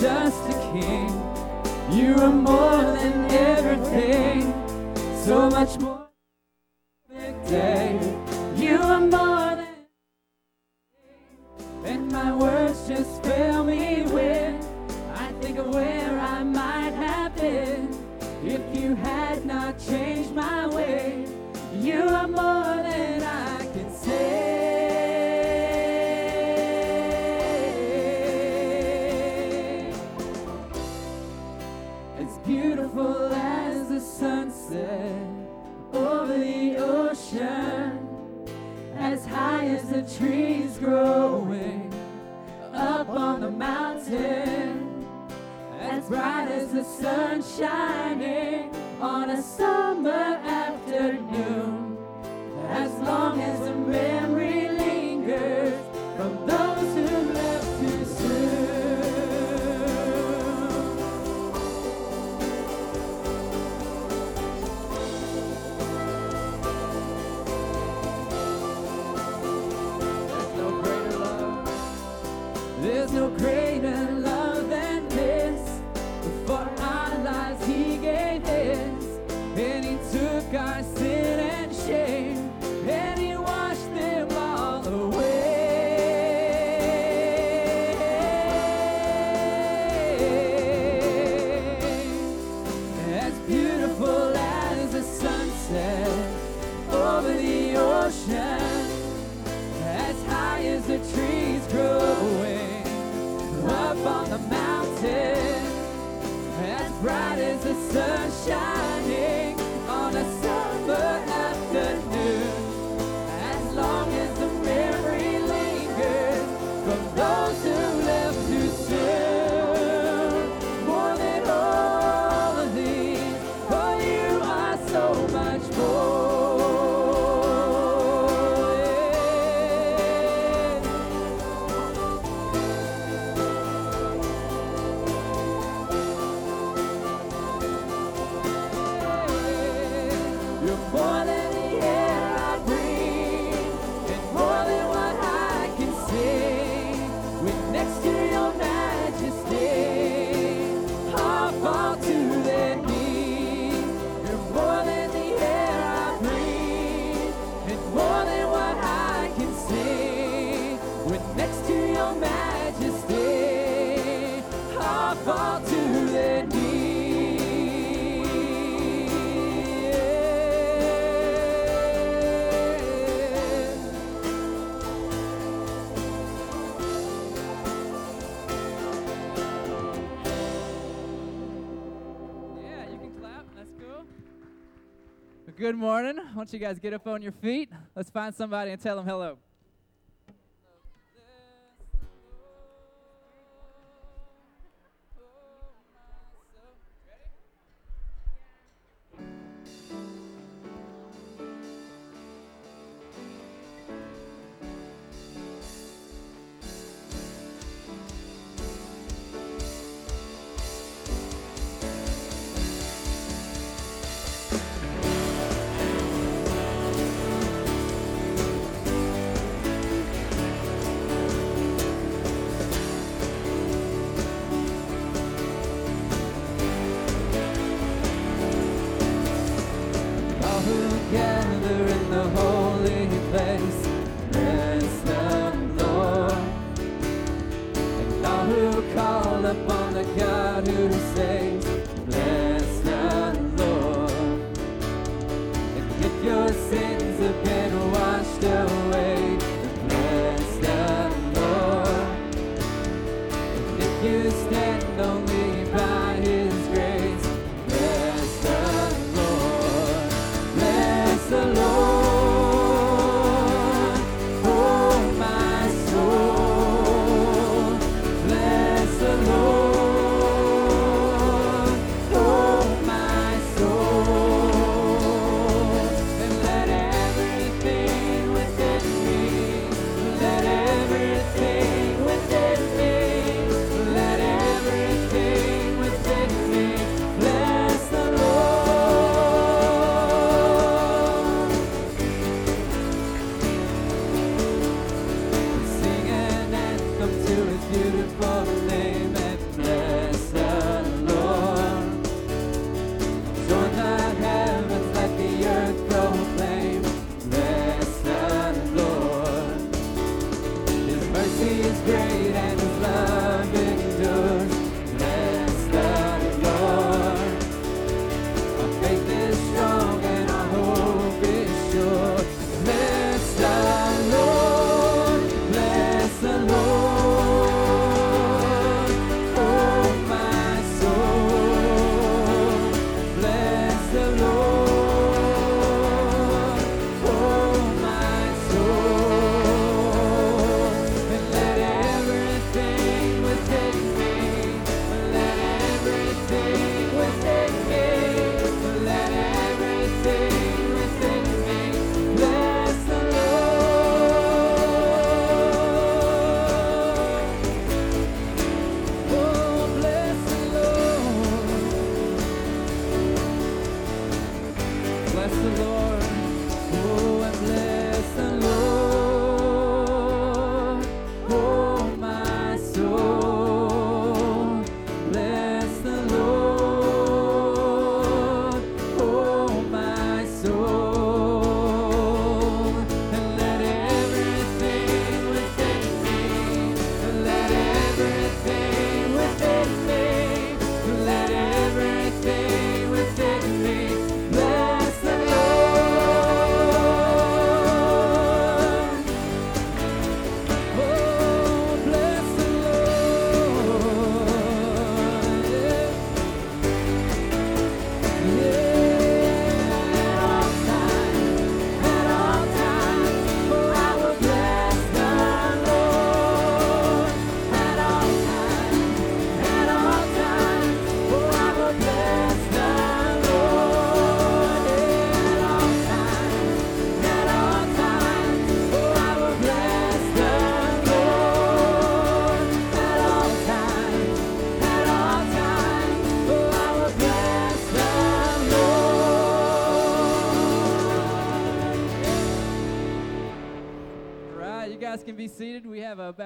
just a king. You are more than everything, so much more. good morning. Why don't you guys get up on your feet? Let's find somebody and tell them hello.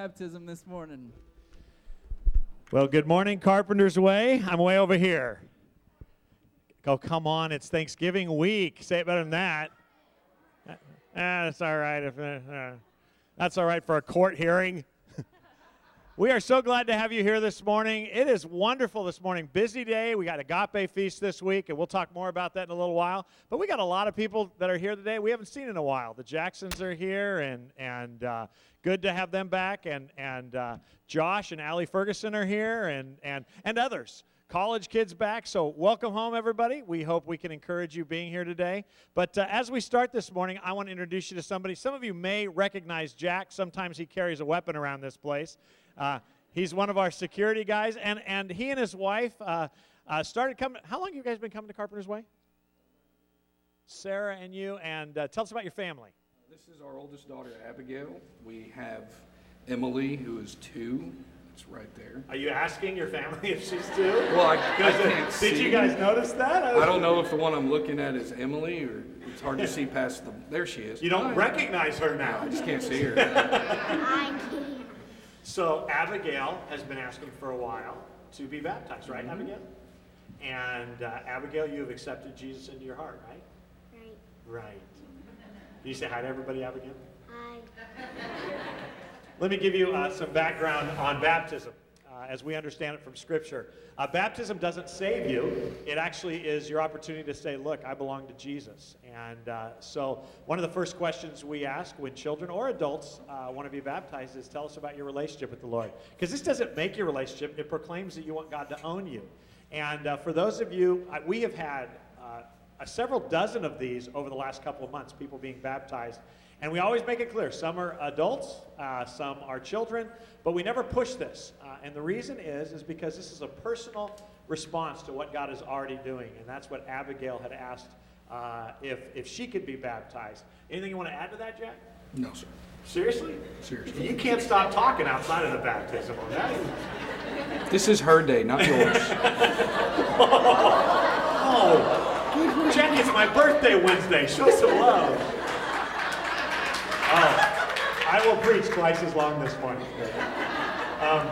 Baptism this morning. Well, good morning, Carpenter's Way. I'm way over here. Oh, come on, it's Thanksgiving week. Say it better than that. Ah, that's all right. If, uh, uh, that's all right for a court hearing. We are so glad to have you here this morning. It is wonderful this morning. Busy day. We got Agape Feast this week, and we'll talk more about that in a little while. But we got a lot of people that are here today we haven't seen in a while. The Jacksons are here, and and uh, good to have them back. And and uh, Josh and Allie Ferguson are here, and and and others college kids back. So, welcome home, everybody. We hope we can encourage you being here today. But uh, as we start this morning, I want to introduce you to somebody. Some of you may recognize Jack. Sometimes he carries a weapon around this place. Uh, he's one of our security guys, and, and he and his wife uh, uh started coming. How long have you guys been coming to Carpenter's Way? Sarah and you, and uh, tell us about your family. This is our oldest daughter, Abigail. We have Emily, who is two, it's right there. Are you asking your family if she's two? Well, I, I can't Did see. you guys notice that? I don't know if the one I'm looking at is Emily or it's hard to see past the. There she is. You don't Hi. recognize her now. I just can't see her. So Abigail has been asking for a while to be baptized, right, Mm-hmm. Abigail? And uh, Abigail, you have accepted Jesus into your heart, right? Right. Right. Can you say hi to everybody, Abigail? Hi. Let me give you uh, some background on baptism uh, as we understand it from Scripture. Uh, baptism doesn't save you, it actually is your opportunity to say, Look, I belong to Jesus. And uh, so, one of the first questions we ask when children or adults uh, want to be baptized is tell us about your relationship with the Lord. Because this doesn't make your relationship, it proclaims that you want God to own you. And uh, for those of you, we have had uh, several dozen of these over the last couple of months, people being baptized. And we always make it clear some are adults, uh, some are children, but we never push this. Uh, and the reason is, is because this is a personal response to what God is already doing. And that's what Abigail had asked uh, if, if she could be baptized. Anything you want to add to that, Jack? No, sir. Seriously? Seriously. You can't stop talking outside of the baptism, okay? This is her day, not yours. Oh, Jack, it's my birthday Wednesday. Show some love. Oh, I will preach twice as long this morning. Um,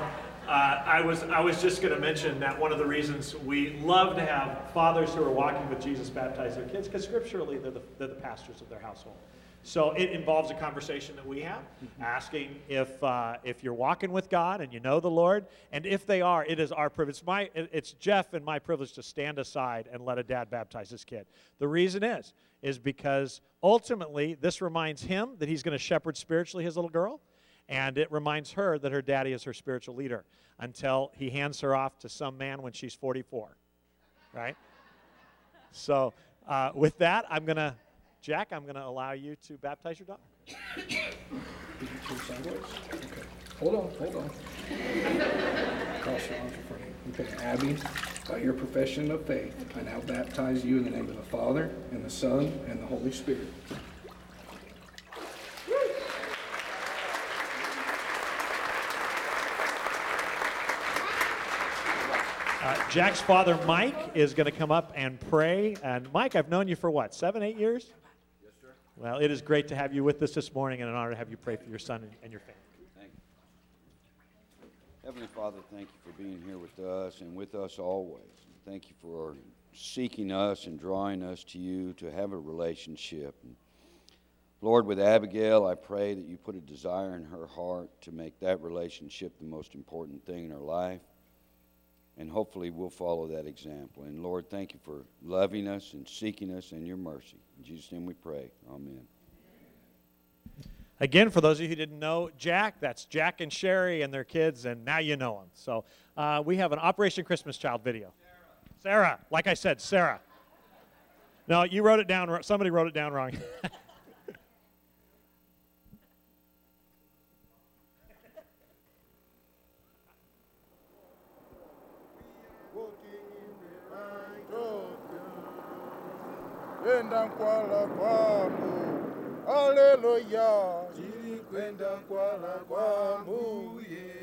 uh, I was I was just going to mention that one of the reasons we love to have fathers who are walking with Jesus baptize their kids because scripturally they're the, they're the pastors of their household. So it involves a conversation that we have, asking if uh, if you're walking with God and you know the Lord, and if they are, it is our privilege. It's my it's Jeff and my privilege to stand aside and let a dad baptize his kid. The reason is is because ultimately this reminds him that he's going to shepherd spiritually his little girl, and it reminds her that her daddy is her spiritual leader until he hands her off to some man when she's 44, right? So uh, with that, I'm gonna. Jack, I'm going to allow you to baptize your daughter. Hold on, hold on. Cross your arms in front of you. Okay, Abby, by your profession of faith, I now baptize you in the name of the Father, and the Son, and the Holy Spirit. Uh, Jack's father, Mike, is going to come up and pray. And Mike, I've known you for what, seven, eight years? Yes, sir. Well, it is great to have you with us this morning and an honor to have you pray for your son and, and your family. Heavenly Father, thank you for being here with us and with us always. Thank you for seeking us and drawing us to you to have a relationship. Lord, with Abigail, I pray that you put a desire in her heart to make that relationship the most important thing in her life. And hopefully we'll follow that example. And Lord, thank you for loving us and seeking us in your mercy. In Jesus' name we pray. Amen. Again, for those of you who didn't know Jack, that's Jack and Sherry and their kids, and now you know them. So uh, we have an Operation Christmas Child video. Sarah. Sarah, like I said, Sarah. No, you wrote it down. Somebody wrote it down wrong. Haleluya, tilikwenda kwala kwa mbuye,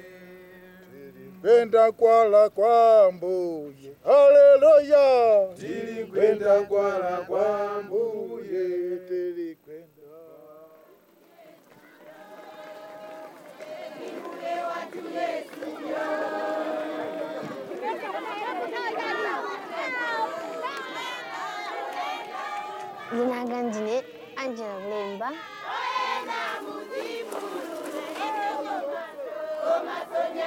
tilikwenda kwala kwa mbuye. Haleluya, tilikwenda kwala kwa mbuye, tilikwenda Binagan jini anjing lembang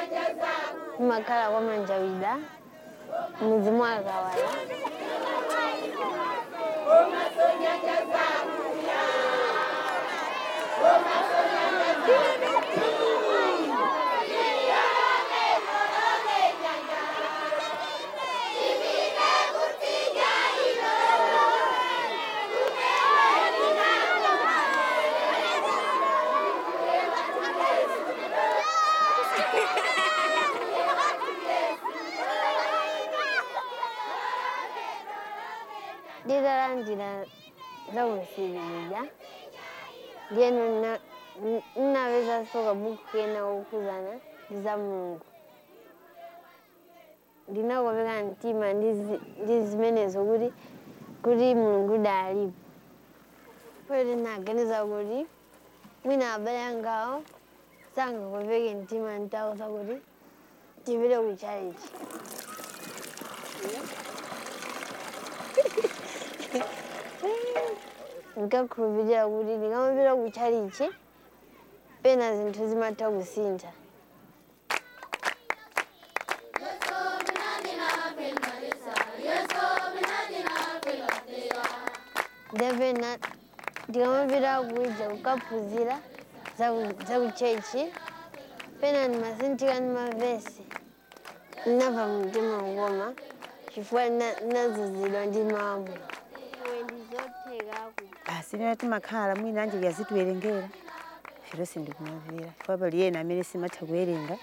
Kulemba. Ndimakhala kwa Manjawida, mudzi mwa Kawala. Nditalandira Switzerland zaun Sevilla. Ndiye ninaweza soka buku kena ukuzana ndiza Mulungu ndinakopeka mtima ndi zimenezo kuti kuti Mulungu dalipo poti ndinaganiza kuti mwina abale angawo sangakopeke mtima ntauza kuti tipite ku challenge charity ndikakhulupirira kuti ndikamapita ku charity pena zinthu zimatha kusintha ndapena ndikamapita kuija kukaphunzira za- kuchechi pena ndimasinthika ndi mavesi ndinamva mtima kukoma chifukwa ndina- ndinazuzidwa ndi mawu asina makhala mwina anje yazituwerengera fero sindikumavira kwaba liyena amene simatha kuwerenga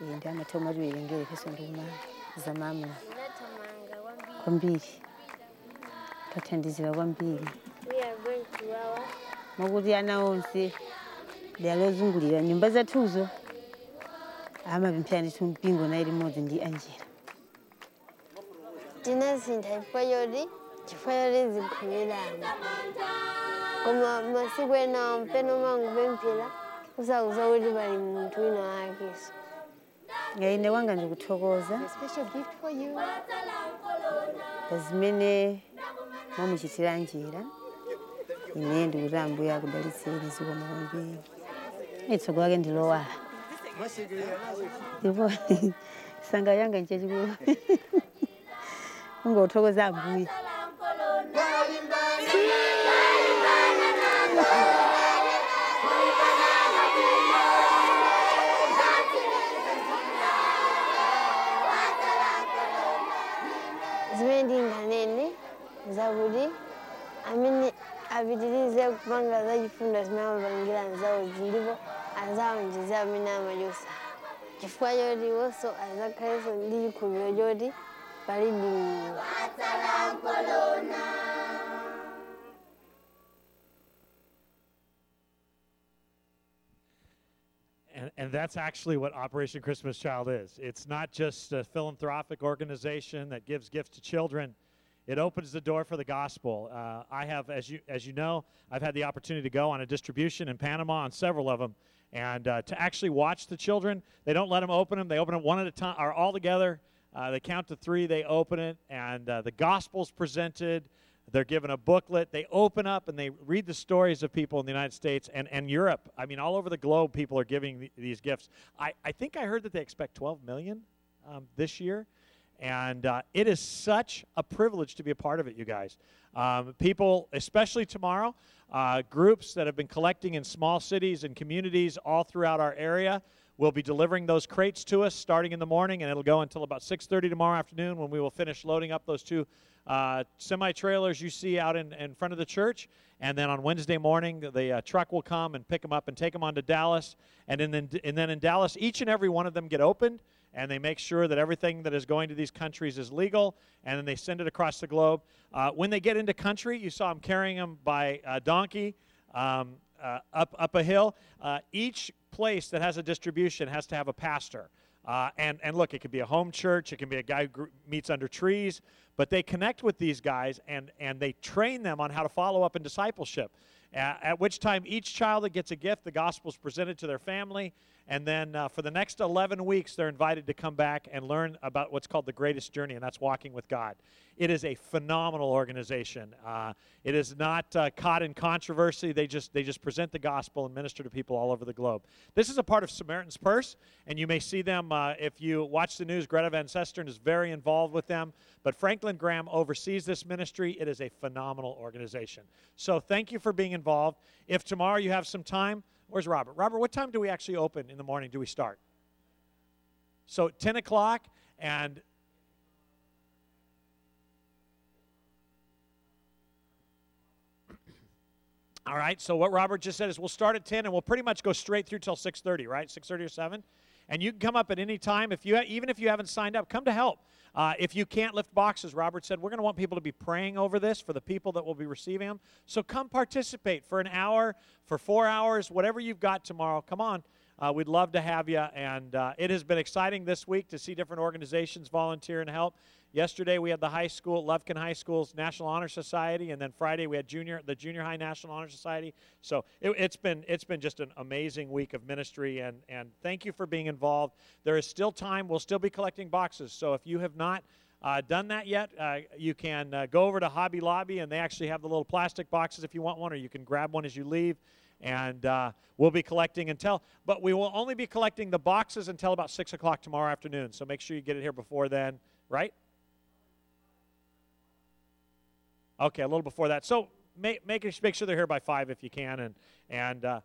iye ndi amatha umatiwerengera ifenso ndikumanga zamamula kwambiri tathandizira kwambiri mwakuti ana onse dalozungulira nyumba zathuzo amapimphana thu mpingo na limodzi ndi anjira. ndinazintha ifwa yoti ndifanele ziqhubelane ngoba masikweni ampe noma ngibe mphila uzakuza ulibali mntwini wakiso ngiyayinekwanga nje ukuthokoza. Bazimene mamuchitira njira ine ndikuti ambuya akudalitseni zikoma kwambiri itsogo lake ndilowala. Ndipo sanga yanga nchechikuwa ungothokoza ambuya ndinganene nza buli amene apitilize kupanga zachifundo zimene amapangira anzawo zilipo anzaonjeza amene amachosa chifukwa choti wonso adzakhalenso ndi chikhulupiriro choti palibe And, and that's actually what Operation Christmas Child is. It's not just a philanthropic organization that gives gifts to children. It opens the door for the gospel. Uh, I have, as you as you know, I've had the opportunity to go on a distribution in Panama on several of them, and uh, to actually watch the children. They don't let them open them. They open them one at a time, or all together. Uh, they count to three. They open it, and uh, the gospel's presented. They're given a booklet. They open up and they read the stories of people in the United States and, and Europe. I mean, all over the globe, people are giving th- these gifts. I, I think I heard that they expect 12 million um, this year. And uh, it is such a privilege to be a part of it, you guys. Um, people, especially tomorrow, uh, groups that have been collecting in small cities and communities all throughout our area will be delivering those crates to us starting in the morning, and it'll go until about 6:30 tomorrow afternoon when we will finish loading up those two uh, semi trailers you see out in, in front of the church. And then on Wednesday morning, the, uh, truck will come and pick them up and take them on to Dallas. And then, and then in Dallas, each and every one of them get opened and they make sure that everything that is going to these countries is legal, and then they send it across the globe. Uh, when they get into country, you saw them carrying them by uh, donkey um, uh, up up a hill. Uh, each place that has a distribution has to have a pastor. Uh, and, and look, it could be a home church, it can be a guy who gr- meets under trees, but they connect with these guys and, and they train them on how to follow up in discipleship. Uh, at which time, each child that gets a gift, the gospel is presented to their family, And then uh, for the next 11 weeks, they're invited to come back and learn about what's called the greatest journey, and that's walking with God. It is a phenomenal organization. Uh, it is not uh, caught in controversy. They just they just present the gospel and minister to people all over the globe. This is a part of Samaritan's Purse, and you may see them uh, if you watch the news. Greta Van Susteren is very involved with them, but Franklin Graham oversees this ministry. It is a phenomenal organization. So thank you for being involved. If tomorrow you have some time, where's Robert? Robert, what time do we actually open in the morning? Do we start? So 10 o'clock, and All right. So what Robert just said is we'll start at 10 and we'll pretty much go straight through till 6:30, right? 6:30 or 7. And you can come up at any time if you even if you haven't signed up, come to help. Uh, if you can't lift boxes, Robert said we're going to want people to be praying over this for the people that will be receiving them. So come participate for an hour, for four hours, whatever you've got tomorrow. Come on. Uh, we'd love to have you. And uh, it has been exciting this week to see different organizations volunteer and help. Yesterday we had the high school, Lufkin High School's National Honor Society, and then Friday we had junior, the Junior High National Honor Society. So it, has been it's been just an amazing week of ministry, and and thank you for being involved. There is still time. We'll still be collecting boxes. So if you have not uh, done that yet, uh, you can uh, go over to Hobby Lobby, and they actually have the little plastic boxes if you want one, or you can grab one as you leave. And uh, we'll be collecting until, but we will only be collecting the boxes until about six o'clock tomorrow afternoon. So make sure you get it here before then, right? Okay, a little before that. So make make, make sure they're here by five if you can, and and uh,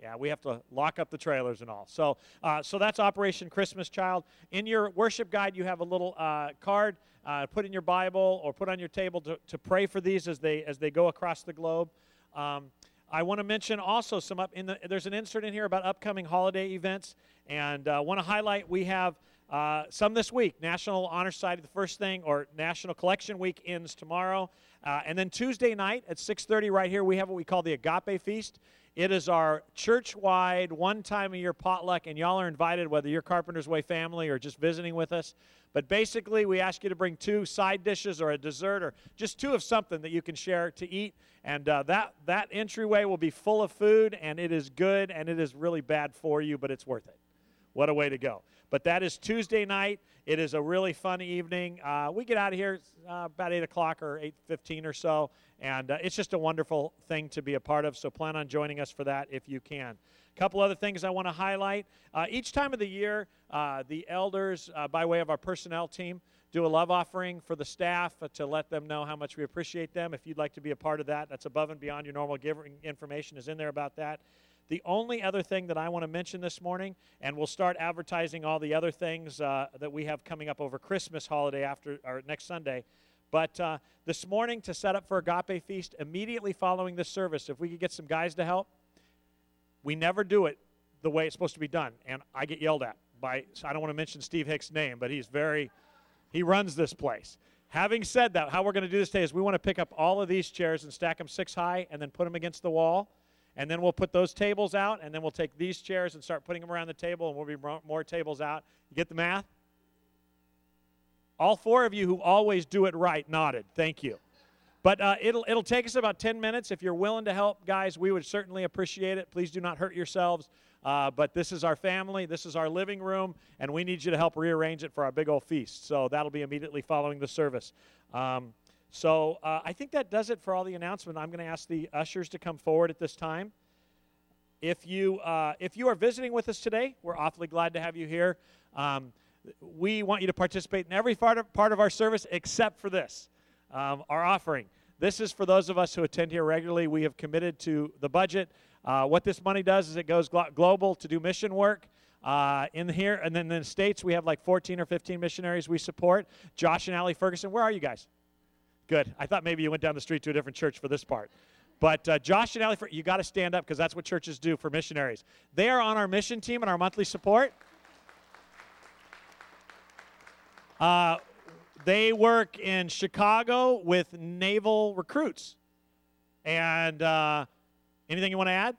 yeah, we have to lock up the trailers and all. So uh, so that's Operation Christmas Child. In your worship guide, you have a little uh, card. Uh, put in your Bible or put on your table to, to pray for these as they as they go across the globe. Um, I want to mention also some up in the there's an insert in here about upcoming holiday events, and uh, want to highlight we have uh, some this week. National Honor Society, the first thing, or National Collection Week ends tomorrow. Uh, and then Tuesday night at 6.30 right here, we have what we call the Agape Feast. It is our church-wide, one-time-a-year potluck, and y'all are invited, whether you're Carpenter's Way family or just visiting with us. But basically, we ask you to bring two side dishes or a dessert or just two of something that you can share to eat. And uh, that, that entryway will be full of food, and it is good, and it is really bad for you, but it's worth it. What a way to go. But that is Tuesday night. It is a really fun evening. Uh, we get out of here uh, about 8 o'clock or 8.15 or so, and uh, it's just a wonderful thing to be a part of, so plan on joining us for that if you can. A couple other things I want to highlight. Uh, each time of the year, uh, the elders, uh, by way of our personnel team, do a love offering for the staff to let them know how much we appreciate them. If you'd like to be a part of that, that's above and beyond your normal giving information is in there about that. The only other thing that I want to mention this morning, and we'll start advertising all the other things uh, that we have coming up over Christmas holiday after or next Sunday. But uh, this morning, to set up for Agape Feast, immediately following this service, if we could get some guys to help, we never do it the way it's supposed to be done. And I get yelled at by, I don't want to mention Steve Hicks' name, but he's very, he runs this place. Having said that, how we're going to do this today is we want to pick up all of these chairs and stack them six high and then put them against the wall and then we'll put those tables out, and then we'll take these chairs and start putting them around the table, and we'll be more tables out. You get the math? All four of you who always do it right nodded. Thank you. But uh, it'll, it'll take us about 10 minutes. If you're willing to help, guys, we would certainly appreciate it. Please do not hurt yourselves. Uh, but this is our family, this is our living room, and we need you to help rearrange it for our big old feast. So that'll be immediately following the service. Um, so uh, I think that does it for all the announcement. I'm going to ask the ushers to come forward at this time. If you, uh, if you are visiting with us today, we're awfully glad to have you here. Um, we want you to participate in every part of, part of our service except for this, um, our offering. This is for those of us who attend here regularly. We have committed to the budget. Uh, what this money does is it goes glo- global to do mission work. Uh, in here, and then in the States, we have like 14 or 15 missionaries we support. Josh and Allie Ferguson, where are you guys? Good. I thought maybe you went down the street to a different church for this part. But uh, Josh and Allie, you got to stand up because that's what churches do for missionaries. They are on our mission team and our monthly support. Uh, they work in Chicago with naval recruits. And uh, anything you want to add?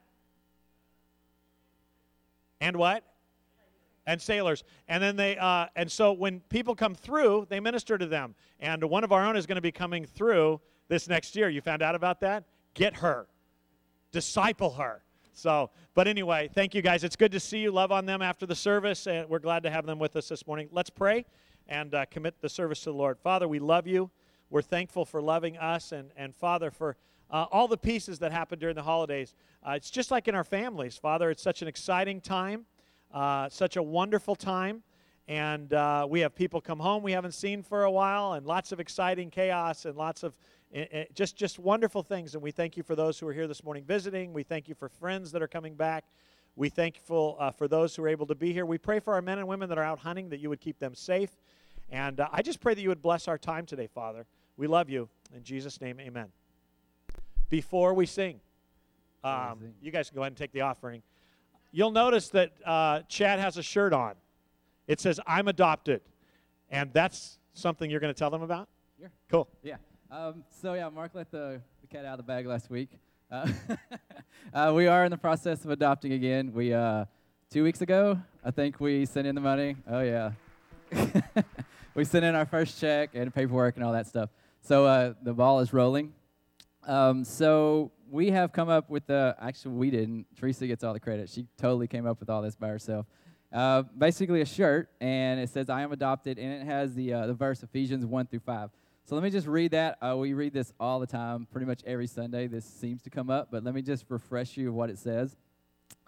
And what? And sailors. And then they, uh, and so when people come through, they minister to them. And one of our own is going to be coming through this next year. You found out about that? Get her, disciple her. So, but anyway, thank you guys. It's good to see you. Love on them after the service, and we're glad to have them with us this morning. Let's pray and uh, commit the service to the Lord. Father, we love you. We're thankful for loving us, and, and Father, for uh, all the pieces that happen during the holidays. Uh, it's just like in our families, Father. It's such an exciting time, uh, such a wonderful time. And uh, we have people come home we haven't seen for a while, and lots of exciting chaos and lots of eh, eh, just just wonderful things. And we thank you for those who are here this morning visiting. We thank you for friends that are coming back. We thankful uh, for those who are able to be here. We pray for our men and women that are out hunting that you would keep them safe. And uh, I just pray that you would bless our time today, Father. We love you. In Jesus' name, amen. Before we sing, um, sing. you guys can go ahead and take the offering. You'll notice that uh, Chad has a shirt on. It says, I'm adopted. And that's something you're going to tell them about? Sure. Cool. Yeah. Um, so yeah, Mark let the, the cat out of the bag last week. Uh, uh, we are in the process of adopting again. We uh, two weeks ago, I think we sent in the money. Oh yeah, we sent in our first check and paperwork and all that stuff. So uh, the ball is rolling. Um, so we have come up with the. Actually, we didn't. Teresa gets all the credit. She totally came up with all this by herself. Uh, basically, a shirt, and it says "I am adopted," and it has the uh, the verse Ephesians one through five. So let me just read that. Uh, we read this all the time, pretty much every Sunday. This seems to come up, but let me just refresh you of what it says.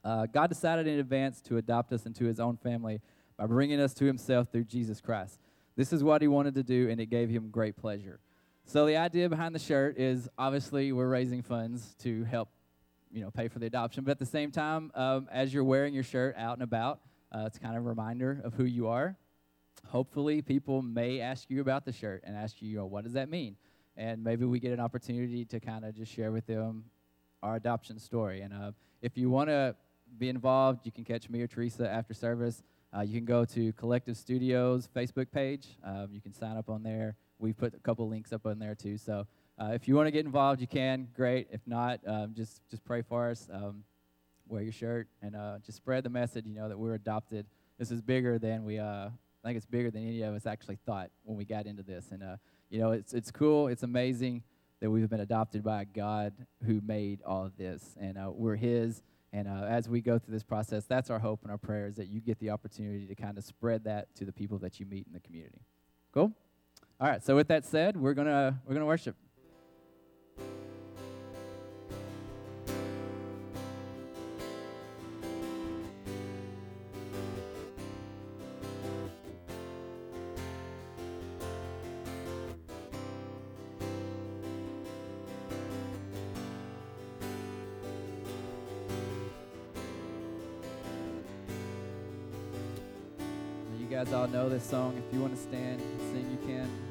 Uh, God decided in advance to adopt us into His own family by bringing us to Himself through Jesus Christ. This is what He wanted to do, and it gave Him great pleasure. So the idea behind the shirt is obviously we're raising funds to help, you know, pay for the adoption. But at the same time, um, as you're wearing your shirt out and about, uh, it's kind of a reminder of who you are. Hopefully, people may ask you about the shirt and ask you, you know, what does that mean? And maybe we get an opportunity to kind of just share with them our adoption story. And uh, if you want to be involved, you can catch me or Teresa after service. Uh, you can go to Collective Studios Facebook page. Um, you can sign up on there. We've put a couple links up on there too. So uh, if you want to get involved, you can. Great. If not, um, just just pray for us. Um, wear your shirt and uh, just spread the message. You know that we're adopted. This is bigger than we. Uh, I think it's bigger than any of us actually thought when we got into this. And uh, you know, it's it's cool. It's amazing that we've been adopted by God who made all of this, and uh, we're His. And uh, as we go through this process, that's our hope and our prayer is that you get the opportunity to kind of spread that to the people that you meet in the community. Cool. All right. So with that said, we're gonna we're gonna worship. You guys all know this song. If you want to stand and sing, you can.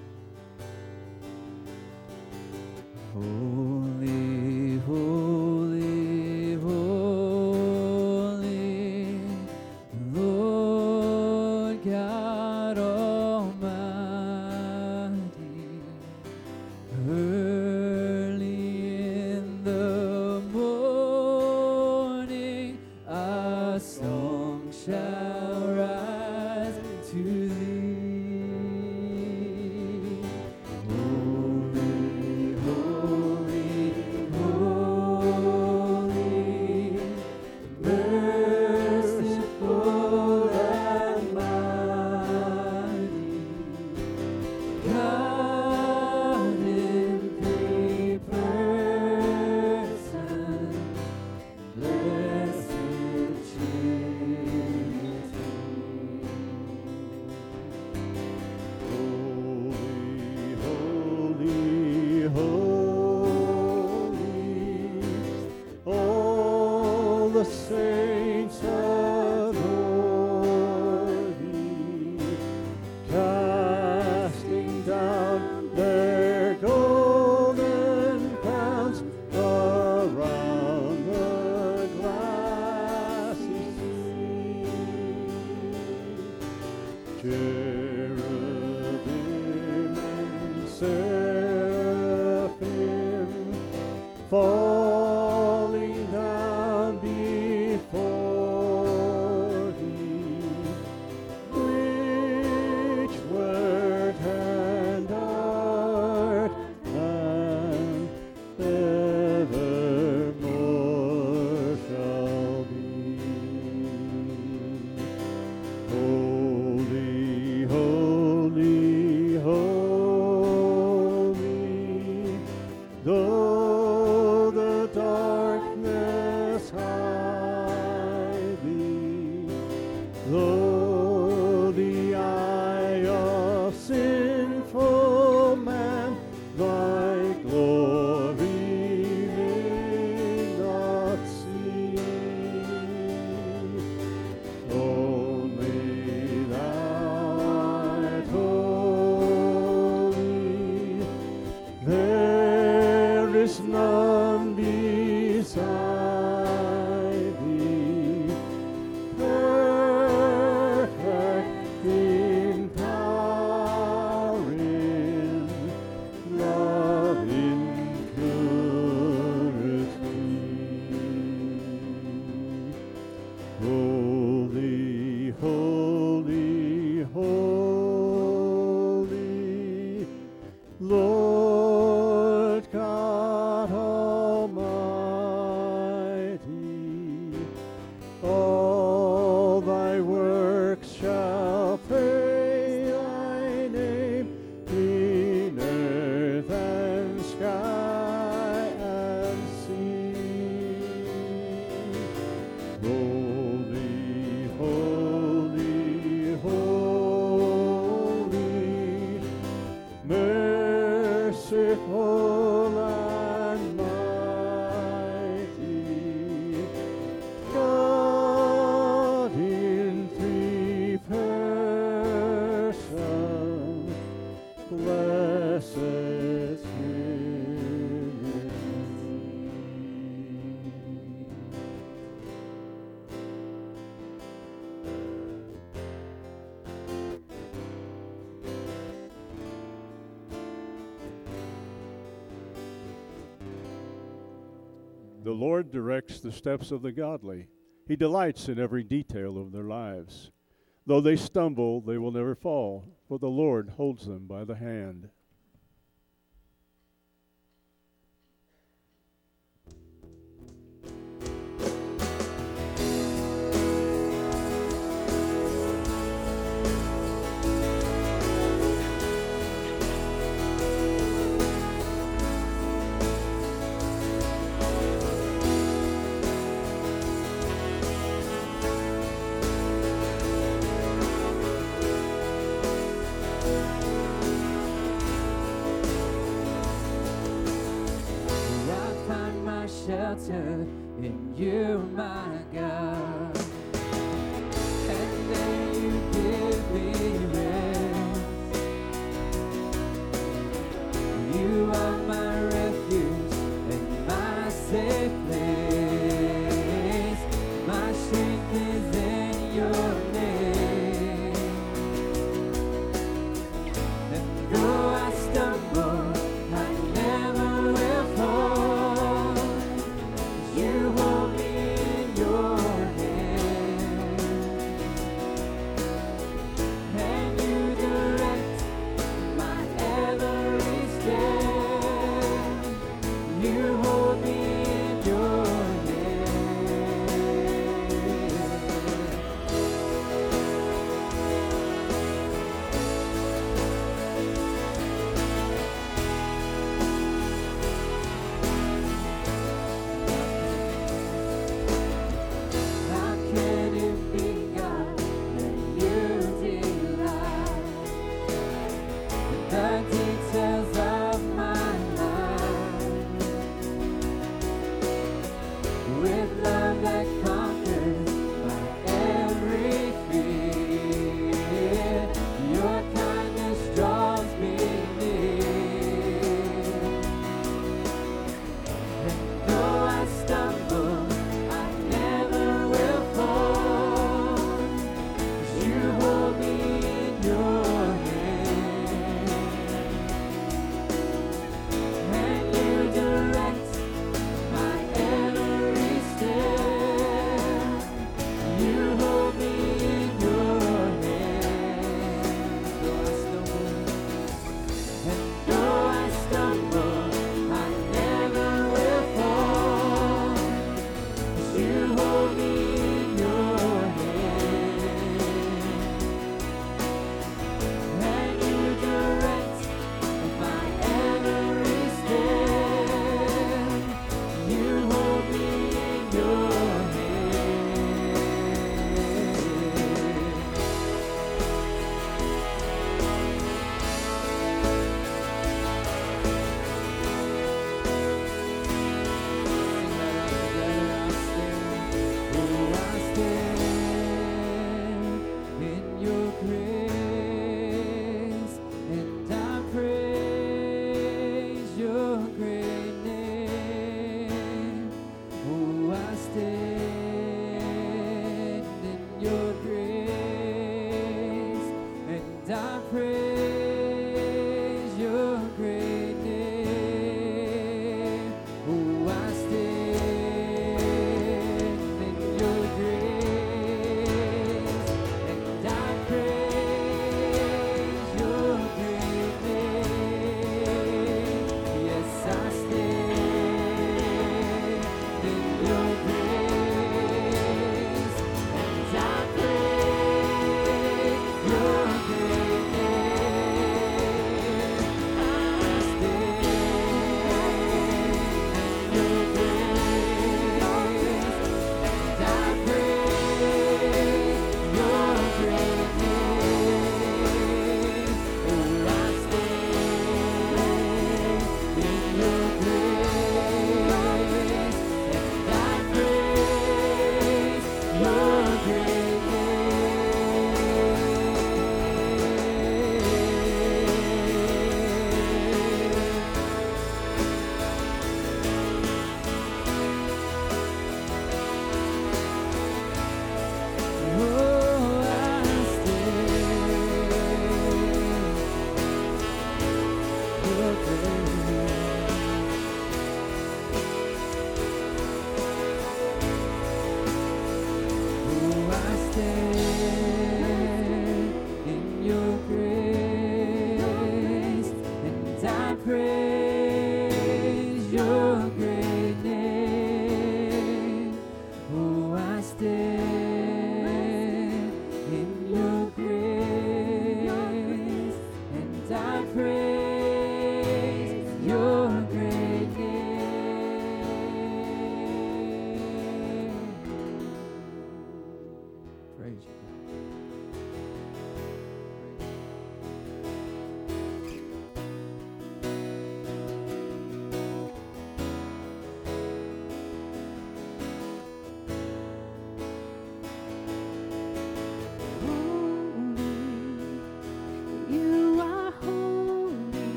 before. Lord directs the steps of the godly. He delights in every detail of their lives. Though they stumble, they will never fall, for the Lord holds them by the hand.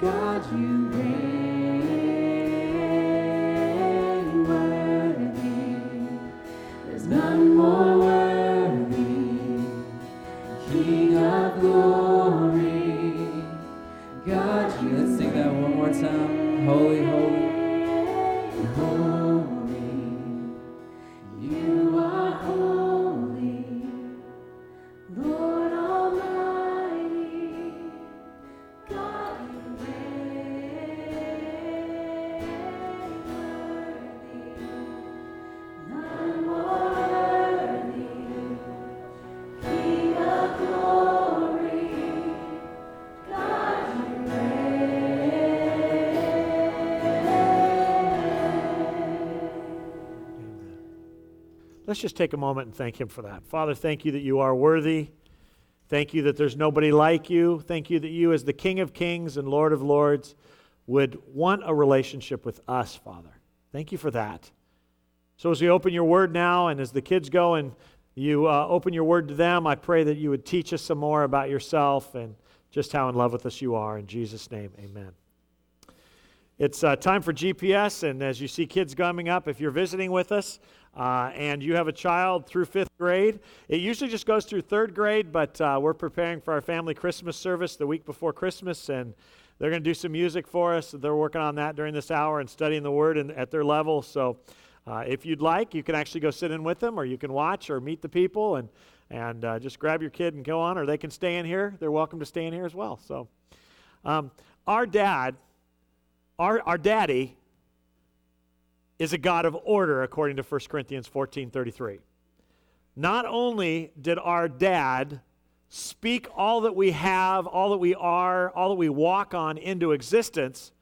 God, you reign Let's just take a moment and thank Him for that. Father, thank you that you are worthy. Thank you that there's nobody like you. Thank you that you, as the King of Kings and Lord of Lords, would want a relationship with us, Father. Thank you for that. So, as we open your word now, and as the kids go and you uh, open your word to them, I pray that you would teach us some more about yourself and just how in love with us you are. In Jesus' name, amen. It's uh, time for GPS, and as you see kids coming up, if you're visiting with us uh, and you have a child through fifth grade, it usually just goes through third grade, but uh, we're preparing for our family Christmas service the week before Christmas, and they're going to do some music for us. They're working on that during this hour and studying the Word at their level. So uh, if you'd like, you can actually go sit in with them, or you can watch or meet the people and, and uh, just grab your kid and go on, or they can stay in here. They're welcome to stay in here as well. So um, our dad our, our daddy is a God of order, according to 1 Corinthians 14 33. Not only did our dad speak all that we have, all that we are, all that we walk on into existence,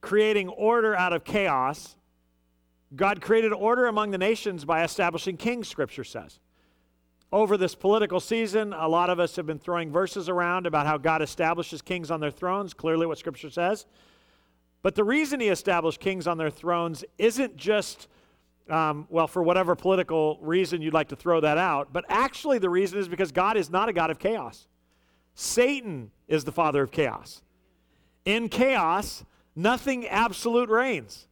creating order out of chaos, God created order among the nations by establishing kings, Scripture says. Over this political season, a lot of us have been throwing verses around about how God establishes kings on their thrones, clearly what Scripture says. But the reason He established kings on their thrones isn't just, um, well, for whatever political reason you'd like to throw that out, but actually the reason is because God is not a God of chaos. Satan is the father of chaos. In chaos, nothing absolute reigns.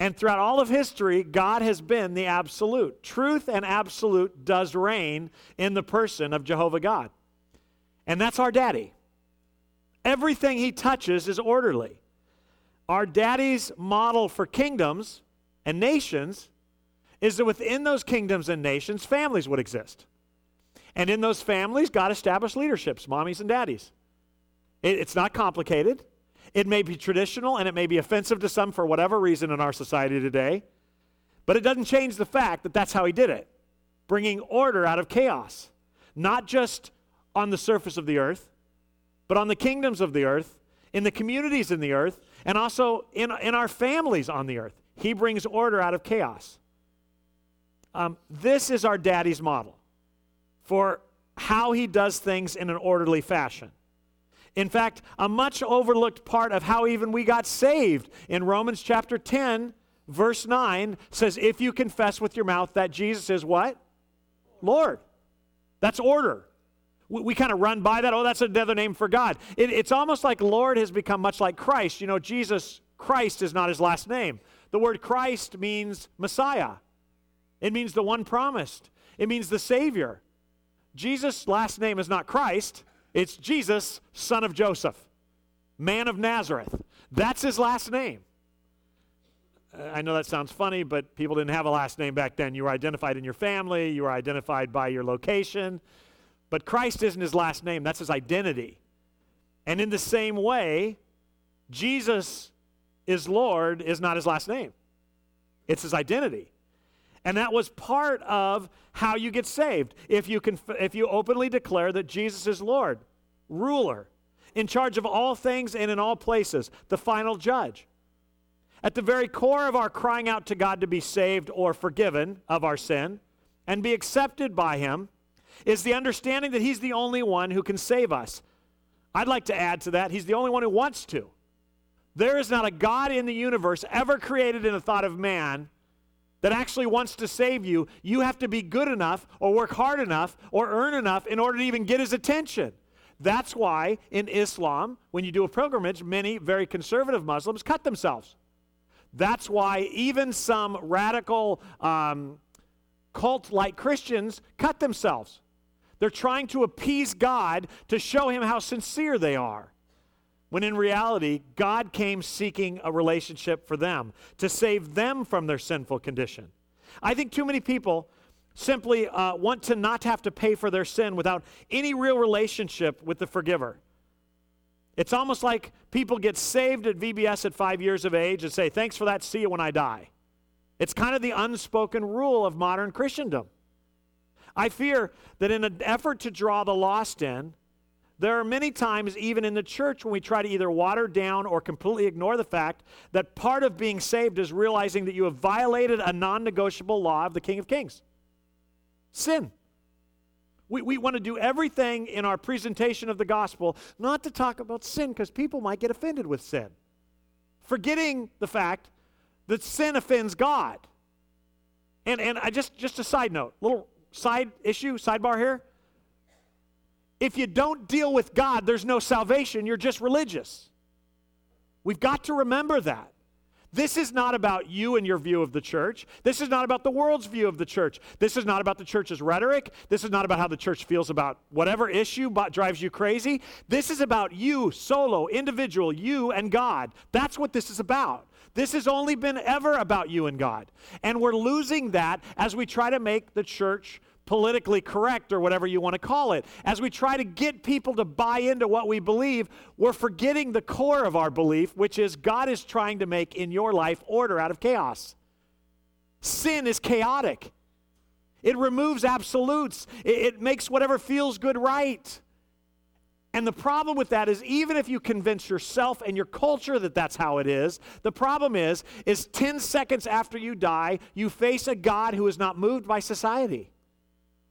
And throughout all of history, God has been the absolute. Truth and absolute does reign in the person of Jehovah God. And that's our daddy. Everything he touches is orderly. Our daddy's model for kingdoms and nations is that within those kingdoms and nations, families would exist. And in those families, God established leaderships, mommies and daddies. It, it's not complicated. It may be traditional and it may be offensive to some for whatever reason in our society today, but it doesn't change the fact that that's how he did it, bringing order out of chaos, not just on the surface of the earth, but on the kingdoms of the earth, in the communities in the earth, and also in, in our families on the earth. He brings order out of chaos. Um, this is our daddy's model for how he does things in an orderly fashion. In fact, a much overlooked part of how even we got saved in Romans chapter 10, verse 9 says, If you confess with your mouth that Jesus is what? Lord. That's order. We, we kind of run by that. Oh, that's another name for God. It, it's almost like Lord has become much like Christ. You know, Jesus, Christ is not his last name. The word Christ means Messiah, it means the one promised, it means the Savior. Jesus' last name is not Christ. It's Jesus, son of Joseph, man of Nazareth. That's his last name. Uh, I know that sounds funny, but people didn't have a last name back then. You were identified in your family, you were identified by your location. But Christ isn't his last name, that's his identity. And in the same way, Jesus is Lord is not his last name, it's his identity. And that was part of how you get saved. If you, conf- if you openly declare that Jesus is Lord, ruler, in charge of all things and in all places, the final judge. At the very core of our crying out to God to be saved or forgiven of our sin and be accepted by Him is the understanding that He's the only one who can save us. I'd like to add to that, He's the only one who wants to. There is not a God in the universe ever created in the thought of man that actually wants to save you. You have to be good enough or work hard enough or earn enough in order to even get his attention. That's why in Islam, when you do a pilgrimage, many very conservative Muslims cut themselves. That's why even some radical um, cult like Christians cut themselves. They're trying to appease God to show him how sincere they are. When in reality, God came seeking a relationship for them to save them from their sinful condition. I think too many people simply uh, want to not have to pay for their sin without any real relationship with the forgiver. It's almost like people get saved at VBS at five years of age and say, Thanks for that, see you when I die. It's kind of the unspoken rule of modern Christendom. I fear that in an effort to draw the lost in, there are many times, even in the church, when we try to either water down or completely ignore the fact that part of being saved is realizing that you have violated a non negotiable law of the King of Kings sin. We, we want to do everything in our presentation of the gospel not to talk about sin because people might get offended with sin, forgetting the fact that sin offends God. And, and I just, just a side note, little side issue, sidebar here. If you don't deal with God, there's no salvation. You're just religious. We've got to remember that. This is not about you and your view of the church. This is not about the world's view of the church. This is not about the church's rhetoric. This is not about how the church feels about whatever issue drives you crazy. This is about you, solo, individual, you and God. That's what this is about. This has only been ever about you and God. And we're losing that as we try to make the church politically correct or whatever you want to call it. As we try to get people to buy into what we believe, we're forgetting the core of our belief, which is God is trying to make in your life order out of chaos. Sin is chaotic. It removes absolutes. It, it makes whatever feels good right. And the problem with that is even if you convince yourself and your culture that that's how it is, the problem is is 10 seconds after you die, you face a God who is not moved by society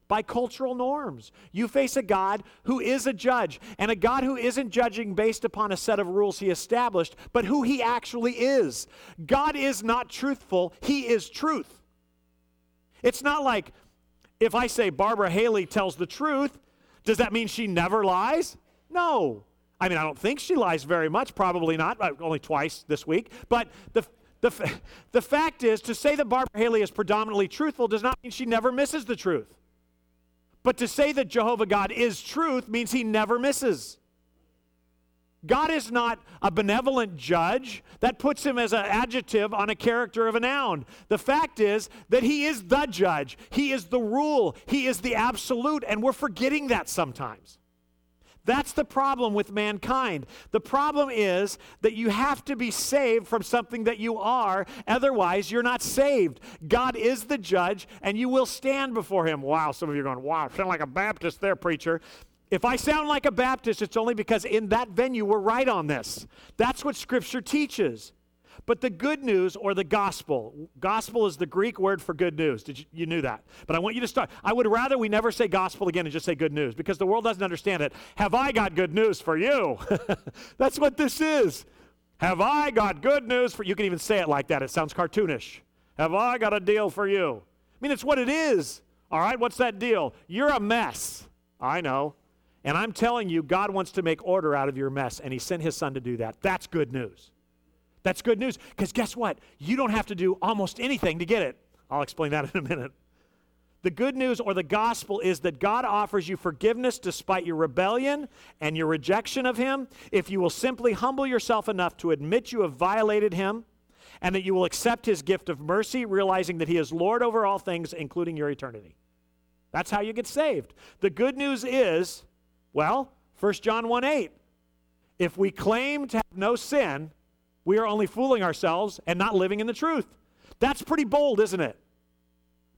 by cultural norms. You face a God who is a judge, and a God who isn't judging based upon a set of rules he established, but who he actually is. God is not truthful, he is truth. It's not like if I say Barbara Haley tells the truth, does that mean she never lies? No. I mean, I don't think she lies very much, probably not, uh, only twice this week. But the, the, the fact is, to say that Barbara Haley is predominantly truthful does not mean she never misses the truth. But to say that Jehovah God is truth means he never misses. God is not a benevolent judge. That puts him as an adjective on a character of a noun. The fact is that he is the judge, he is the rule, he is the absolute, and we're forgetting that sometimes. That's the problem with mankind. The problem is that you have to be saved from something that you are, otherwise, you're not saved. God is the judge, and you will stand before him. Wow, some of you are going, wow, sound like a Baptist there, preacher. If I sound like a Baptist, it's only because in that venue we're right on this. That's what Scripture teaches. But the good news or the gospel, gospel is the Greek word for good news. Did you, you knew that? But I want you to start. I would rather we never say gospel again and just say good news because the world doesn't understand it. Have I got good news for you? That's what this is. Have I got good news for you? can even say it like that. It sounds cartoonish. Have I got a deal for you? I mean, it's what it is. All right, what's that deal? You're a mess. I know. And I'm telling you, God wants to make order out of your mess, and He sent His Son to do that. That's good news. That's good news because guess what? You don't have to do almost anything to get it. I'll explain that in a minute. The good news or the gospel is that God offers you forgiveness despite your rebellion and your rejection of Him if you will simply humble yourself enough to admit you have violated Him and that you will accept His gift of mercy, realizing that He is Lord over all things, including your eternity. That's how you get saved. The good news is, well, 1 John 1 8. If we claim to have no sin, we are only fooling ourselves and not living in the truth. That's pretty bold, isn't it?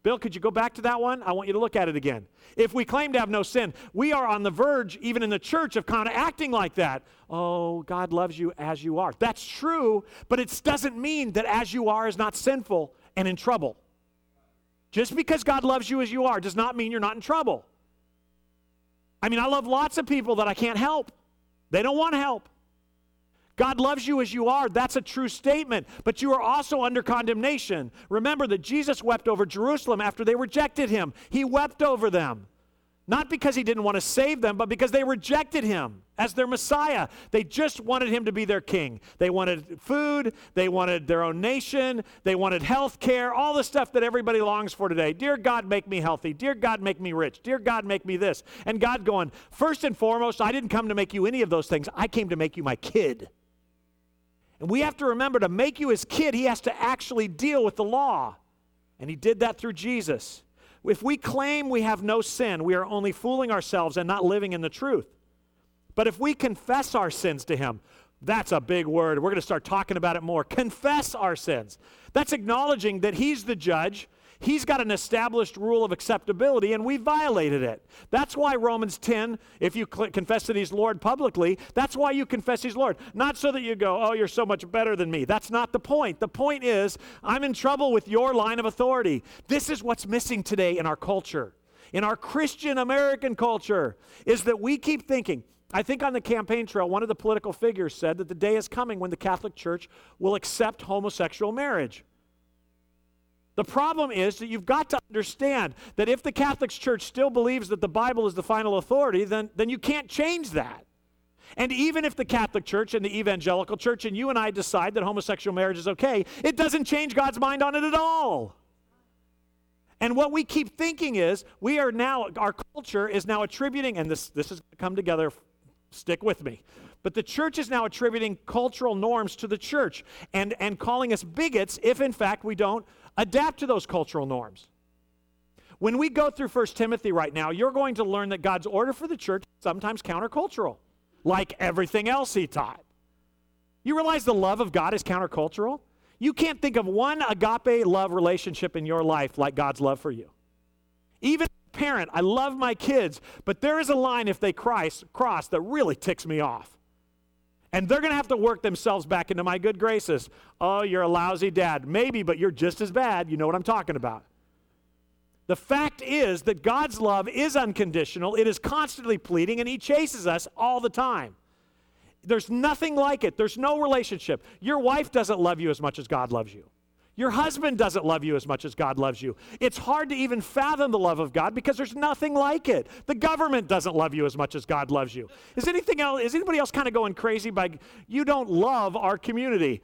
Bill, could you go back to that one? I want you to look at it again. If we claim to have no sin, we are on the verge, even in the church, of kind of acting like that. Oh, God loves you as you are. That's true, but it doesn't mean that as you are is not sinful and in trouble. Just because God loves you as you are does not mean you're not in trouble. I mean, I love lots of people that I can't help, they don't want help. God loves you as you are. That's a true statement. But you are also under condemnation. Remember that Jesus wept over Jerusalem after they rejected him, he wept over them. Not because he didn't want to save them, but because they rejected him as their Messiah. They just wanted him to be their king. They wanted food, they wanted their own nation, they wanted health care, all the stuff that everybody longs for today. Dear God, make me healthy. Dear God, make me rich. Dear God, make me this. And God going, first and foremost, I didn't come to make you any of those things, I came to make you my kid. And we have to remember to make you his kid, he has to actually deal with the law. And he did that through Jesus. If we claim we have no sin, we are only fooling ourselves and not living in the truth. But if we confess our sins to Him, that's a big word. We're going to start talking about it more. Confess our sins. That's acknowledging that He's the judge He's got an established rule of acceptability, and we violated it. That's why Romans 10, if you cl- confess that He's Lord publicly, that's why you confess He's Lord. Not so that you go, oh, you're so much better than me. That's not the point. The point is, I'm in trouble with your line of authority. This is what's missing today in our culture, in our Christian American culture, is that we keep thinking, I think on the campaign trail, one of the political figures said that the day is coming when the Catholic Church will accept homosexual marriage. The problem is that you've got to understand that if the Catholic Church still believes that the Bible is the final authority, then, then you can't change that. And even if the Catholic Church and the Evangelical Church and you and I decide that homosexual marriage is okay, it doesn't change God's mind on it at all. And what we keep thinking is we are now, our culture is now attributing, and this, this has come together, stick with me. But the church is now attributing cultural norms to the church and, and calling us bigots if, in fact, we don't adapt to those cultural norms. When we go through 1 Timothy right now, you're going to learn that God's order for the church is sometimes countercultural, like everything else he taught. You realize the love of God is countercultural? You can't think of one agape love relationship in your life like God's love for you. Even parent, I love my kids, but there is a line if they cross, cross that really ticks me off. And they're going to have to work themselves back into my good graces. Oh, you're a lousy dad. Maybe, but you're just as bad. You know what I'm talking about. The fact is that God's love is unconditional, it is constantly pleading, and He chases us all the time. There's nothing like it. There's no relationship. Your wife doesn't love you as much as God loves you. Your husband doesn't love you as much as God loves you. It's hard to even fathom the love of God because there's nothing like it. The government doesn't love you as much as God loves you. Is anything else is anybody else kind of going crazy by you don't love our community?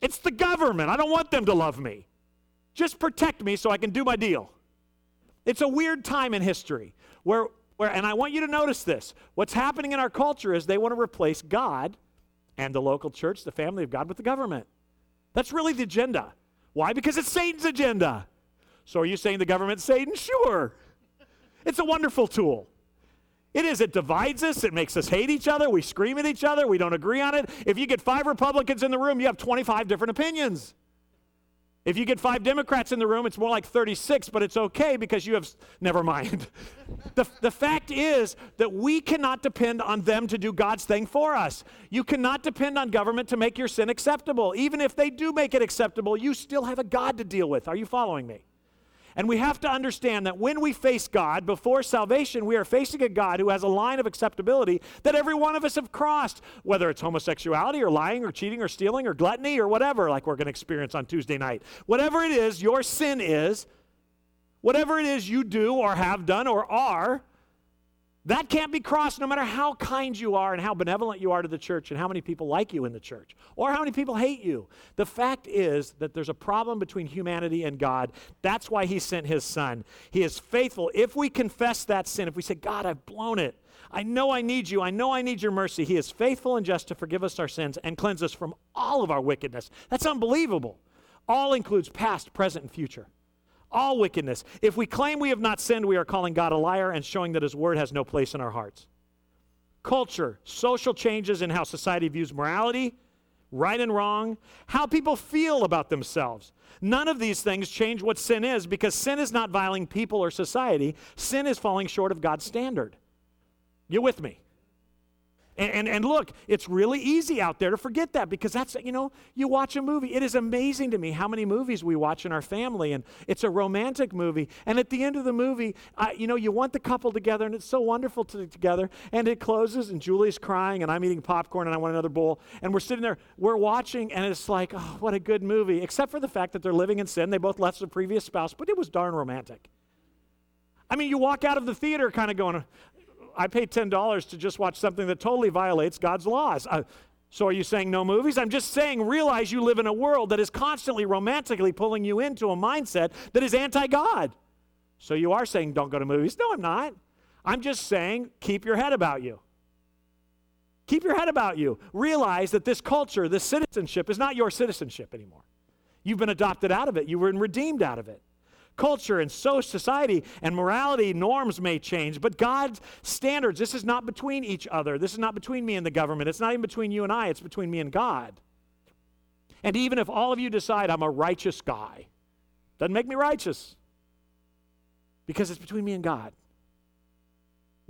It's the government. I don't want them to love me. Just protect me so I can do my deal. It's a weird time in history where where and I want you to notice this. What's happening in our culture is they want to replace God and the local church, the family of God with the government. That's really the agenda. Why? Because it's Satan's agenda. So are you saying the government's Satan? Sure. It's a wonderful tool. It is. It divides us. It makes us hate each other. We scream at each other. We don't agree on it. If you get five Republicans in the room, you have 25 different opinions. If you get five Democrats in the room, it's more like 36, but it's okay because you have, never mind. the, the fact is that we cannot depend on them to do God's thing for us. You cannot depend on government to make your sin acceptable. Even if they do make it acceptable, you still have a God to deal with. Are you following me? And we have to understand that when we face God before salvation, we are facing a God who has a line of acceptability that every one of us have crossed, whether it's homosexuality or lying or cheating or stealing or gluttony or whatever, like we're going to experience on Tuesday night. Whatever it is, your sin is, whatever it is you do or have done or are, that can't be crossed no matter how kind you are and how benevolent you are to the church and how many people like you in the church or how many people hate you. The fact is that there's a problem between humanity and God. That's why He sent His Son. He is faithful. If we confess that sin, if we say, God, I've blown it, I know I need you, I know I need your mercy, He is faithful and just to forgive us our sins and cleanse us from all of our wickedness. That's unbelievable. All includes past, present, and future all wickedness. If we claim we have not sinned, we are calling God a liar and showing that His word has no place in our hearts. Culture, social changes in how society views morality, right and wrong, how people feel about themselves. None of these things change what sin is because sin is not violating people or society. Sin is falling short of God's standard. You with me? And, and, and look, it's really easy out there to forget that because that's, you know, you watch a movie. It is amazing to me how many movies we watch in our family, and it's a romantic movie. And at the end of the movie, you know, you want the couple together, and it's so wonderful to, be together. And it closes, and Julie's crying, and I'm eating popcorn, and I want another bowl. And we're sitting there, we're watching, and it's like, oh, what a good movie, except for the fact that they're living in sin. They both left their previous spouse, but it was darn romantic. I mean, you walk out of the theater kind of going, I paid $10 to just watch something that totally violates God's laws. Uh, so are you saying no movies? I'm just saying realize you live in a world that is constantly romantically pulling you into a mindset that is anti God. So you are saying don't go to movies? No, I'm not. I'm just saying keep your head about you. Keep your head about you. Realize that this culture, this citizenship, is not your citizenship anymore. You've been adopted out of it, you were redeemed out of it culture and so society and morality norms may change, but God's standards, this is not between each other. This is not between me and the government. It's not even between you and I, it's between me and God. And even if all of you decide I'm a righteous guy, doesn't make me righteous because it's between me and God.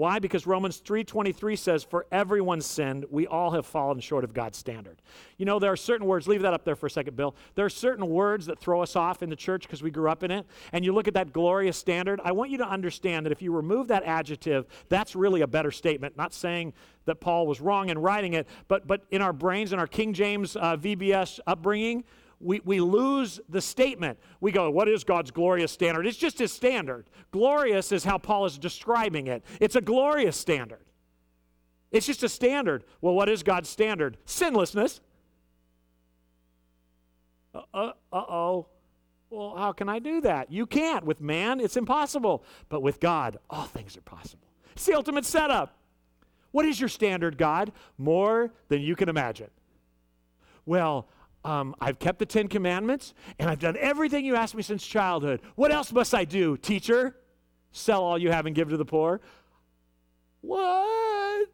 Why? Because Romans 3:23 says for everyone sinned, we all have fallen short of God's standard. You know, there are certain words, leave that up there for a second, Bill. There are certain words that throw us off in the church because we grew up in it. And you look at that glorious standard, I want you to understand that if you remove that adjective, that's really a better statement. Not saying that Paul was wrong in writing it, but but in our brains, in our King James uh, VBS upbringing, we, we lose the statement. We go, What is God's glorious standard? It's just his standard. Glorious is how Paul is describing it. It's a glorious standard. It's just a standard. Well, what is God's standard? Sinlessness. Uh oh. Well, how can I do that? You can't. With man, it's impossible. But with God, all things are possible. It's the ultimate setup. What is your standard, God? More than you can imagine. Well, um, I've kept the Ten Commandments, and I've done everything you asked me since childhood. What else must I do, teacher? Sell all you have and give to the poor. What?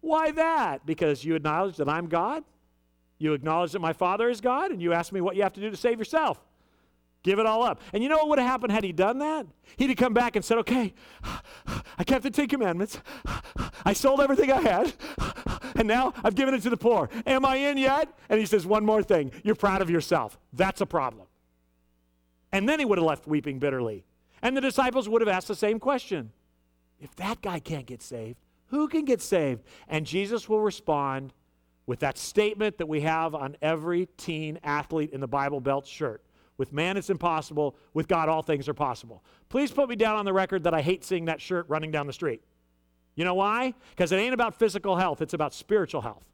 Why that? Because you acknowledge that I'm God? You acknowledge that my Father is God, and you ask me what you have to do to save yourself. Give it all up. And you know what would have happened had he done that? He'd have come back and said, Okay, I kept the Ten Commandments. I sold everything I had. And now I've given it to the poor. Am I in yet? And he says, One more thing. You're proud of yourself. That's a problem. And then he would have left weeping bitterly. And the disciples would have asked the same question If that guy can't get saved, who can get saved? And Jesus will respond with that statement that we have on every teen athlete in the Bible Belt shirt with man, it's impossible. With God, all things are possible. Please put me down on the record that I hate seeing that shirt running down the street. You know why? Because it ain't about physical health, it's about spiritual health.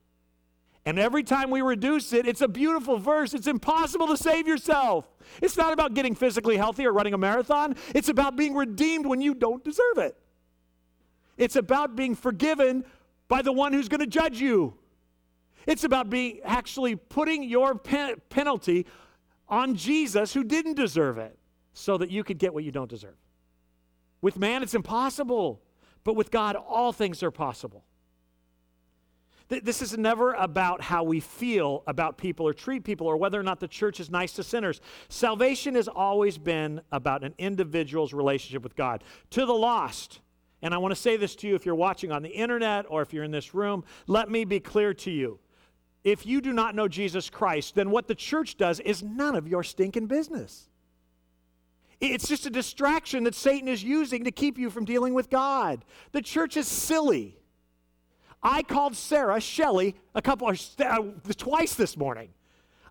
And every time we reduce it, it's a beautiful verse. It's impossible to save yourself. It's not about getting physically healthy or running a marathon, it's about being redeemed when you don't deserve it. It's about being forgiven by the one who's going to judge you. It's about being actually putting your pen- penalty on Jesus who didn't deserve it so that you could get what you don't deserve. With man, it's impossible, but with God, all things are possible. This is never about how we feel about people or treat people or whether or not the church is nice to sinners. Salvation has always been about an individual's relationship with God. To the lost, and I want to say this to you if you're watching on the internet or if you're in this room, let me be clear to you if you do not know Jesus Christ, then what the church does is none of your stinking business. It's just a distraction that Satan is using to keep you from dealing with God. The church is silly. I called Sarah Shelley a couple uh, twice this morning.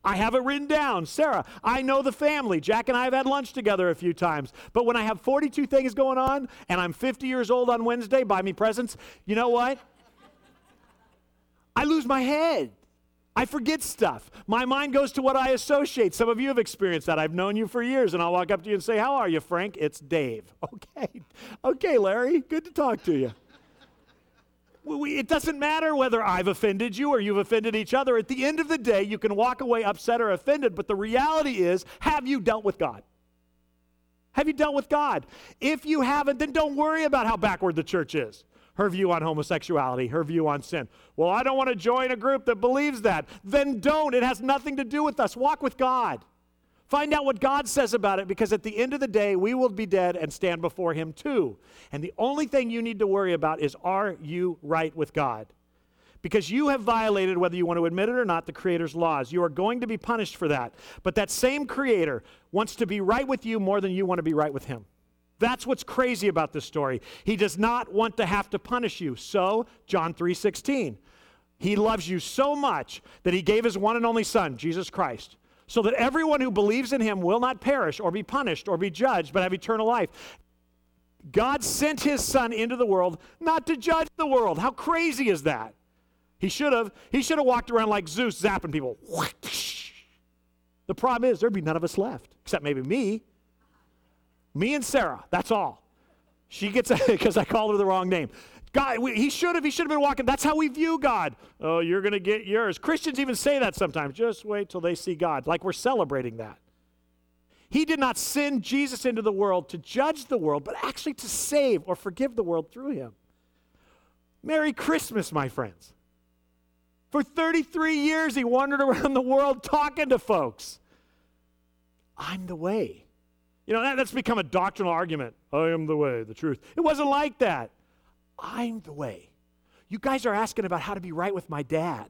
I have it written down. Sarah, I know the family. Jack and I have had lunch together a few times. But when I have 42 things going on and I'm 50 years old on Wednesday, buy me presents, you know what? I lose my head. I forget stuff. My mind goes to what I associate. Some of you have experienced that. I've known you for years, and I'll walk up to you and say, How are you, Frank? It's Dave. Okay. Okay, Larry. Good to talk to you. We, it doesn't matter whether I've offended you or you've offended each other. At the end of the day, you can walk away upset or offended, but the reality is, have you dealt with God? Have you dealt with God? If you haven't, then don't worry about how backward the church is her view on homosexuality, her view on sin. Well, I don't want to join a group that believes that. Then don't. It has nothing to do with us. Walk with God. Find out what God says about it because at the end of the day, we will be dead and stand before Him too. And the only thing you need to worry about is are you right with God? because you have violated, whether you want to admit it or not, the Creator's laws. You are going to be punished for that. But that same Creator wants to be right with you more than you want to be right with Him. That's what's crazy about this story. He does not want to have to punish you. So, John 3:16. He loves you so much that he gave his one and only son, Jesus Christ, so that everyone who believes in him will not perish or be punished or be judged, but have eternal life. God sent his son into the world not to judge the world. How crazy is that? He should have. He should have walked around like Zeus, zapping people. The problem is there'd be none of us left, except maybe me. Me and Sarah. That's all. She gets because I called her the wrong name. God, we, he should have. He should have been walking. That's how we view God. Oh, you're going to get yours. Christians even say that sometimes. Just wait till they see God. Like we're celebrating that. He did not send Jesus into the world to judge the world, but actually to save or forgive the world through him. Merry Christmas, my friends. For 33 years, he wandered around the world talking to folks. I'm the way. You know, that, that's become a doctrinal argument. I am the way, the truth. It wasn't like that. I'm the way. You guys are asking about how to be right with my dad.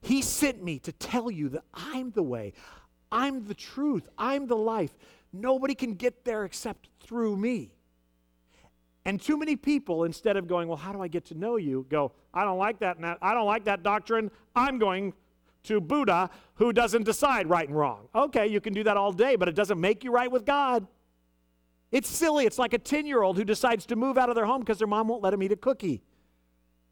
He sent me to tell you that I'm the way. I'm the truth. I'm the life. Nobody can get there except through me. And too many people, instead of going, Well, how do I get to know you? go, I don't like that. I don't like that doctrine. I'm going to Buddha who doesn't decide right and wrong. Okay, you can do that all day, but it doesn't make you right with God. It's silly. It's like a 10 year old who decides to move out of their home because their mom won't let them eat a cookie.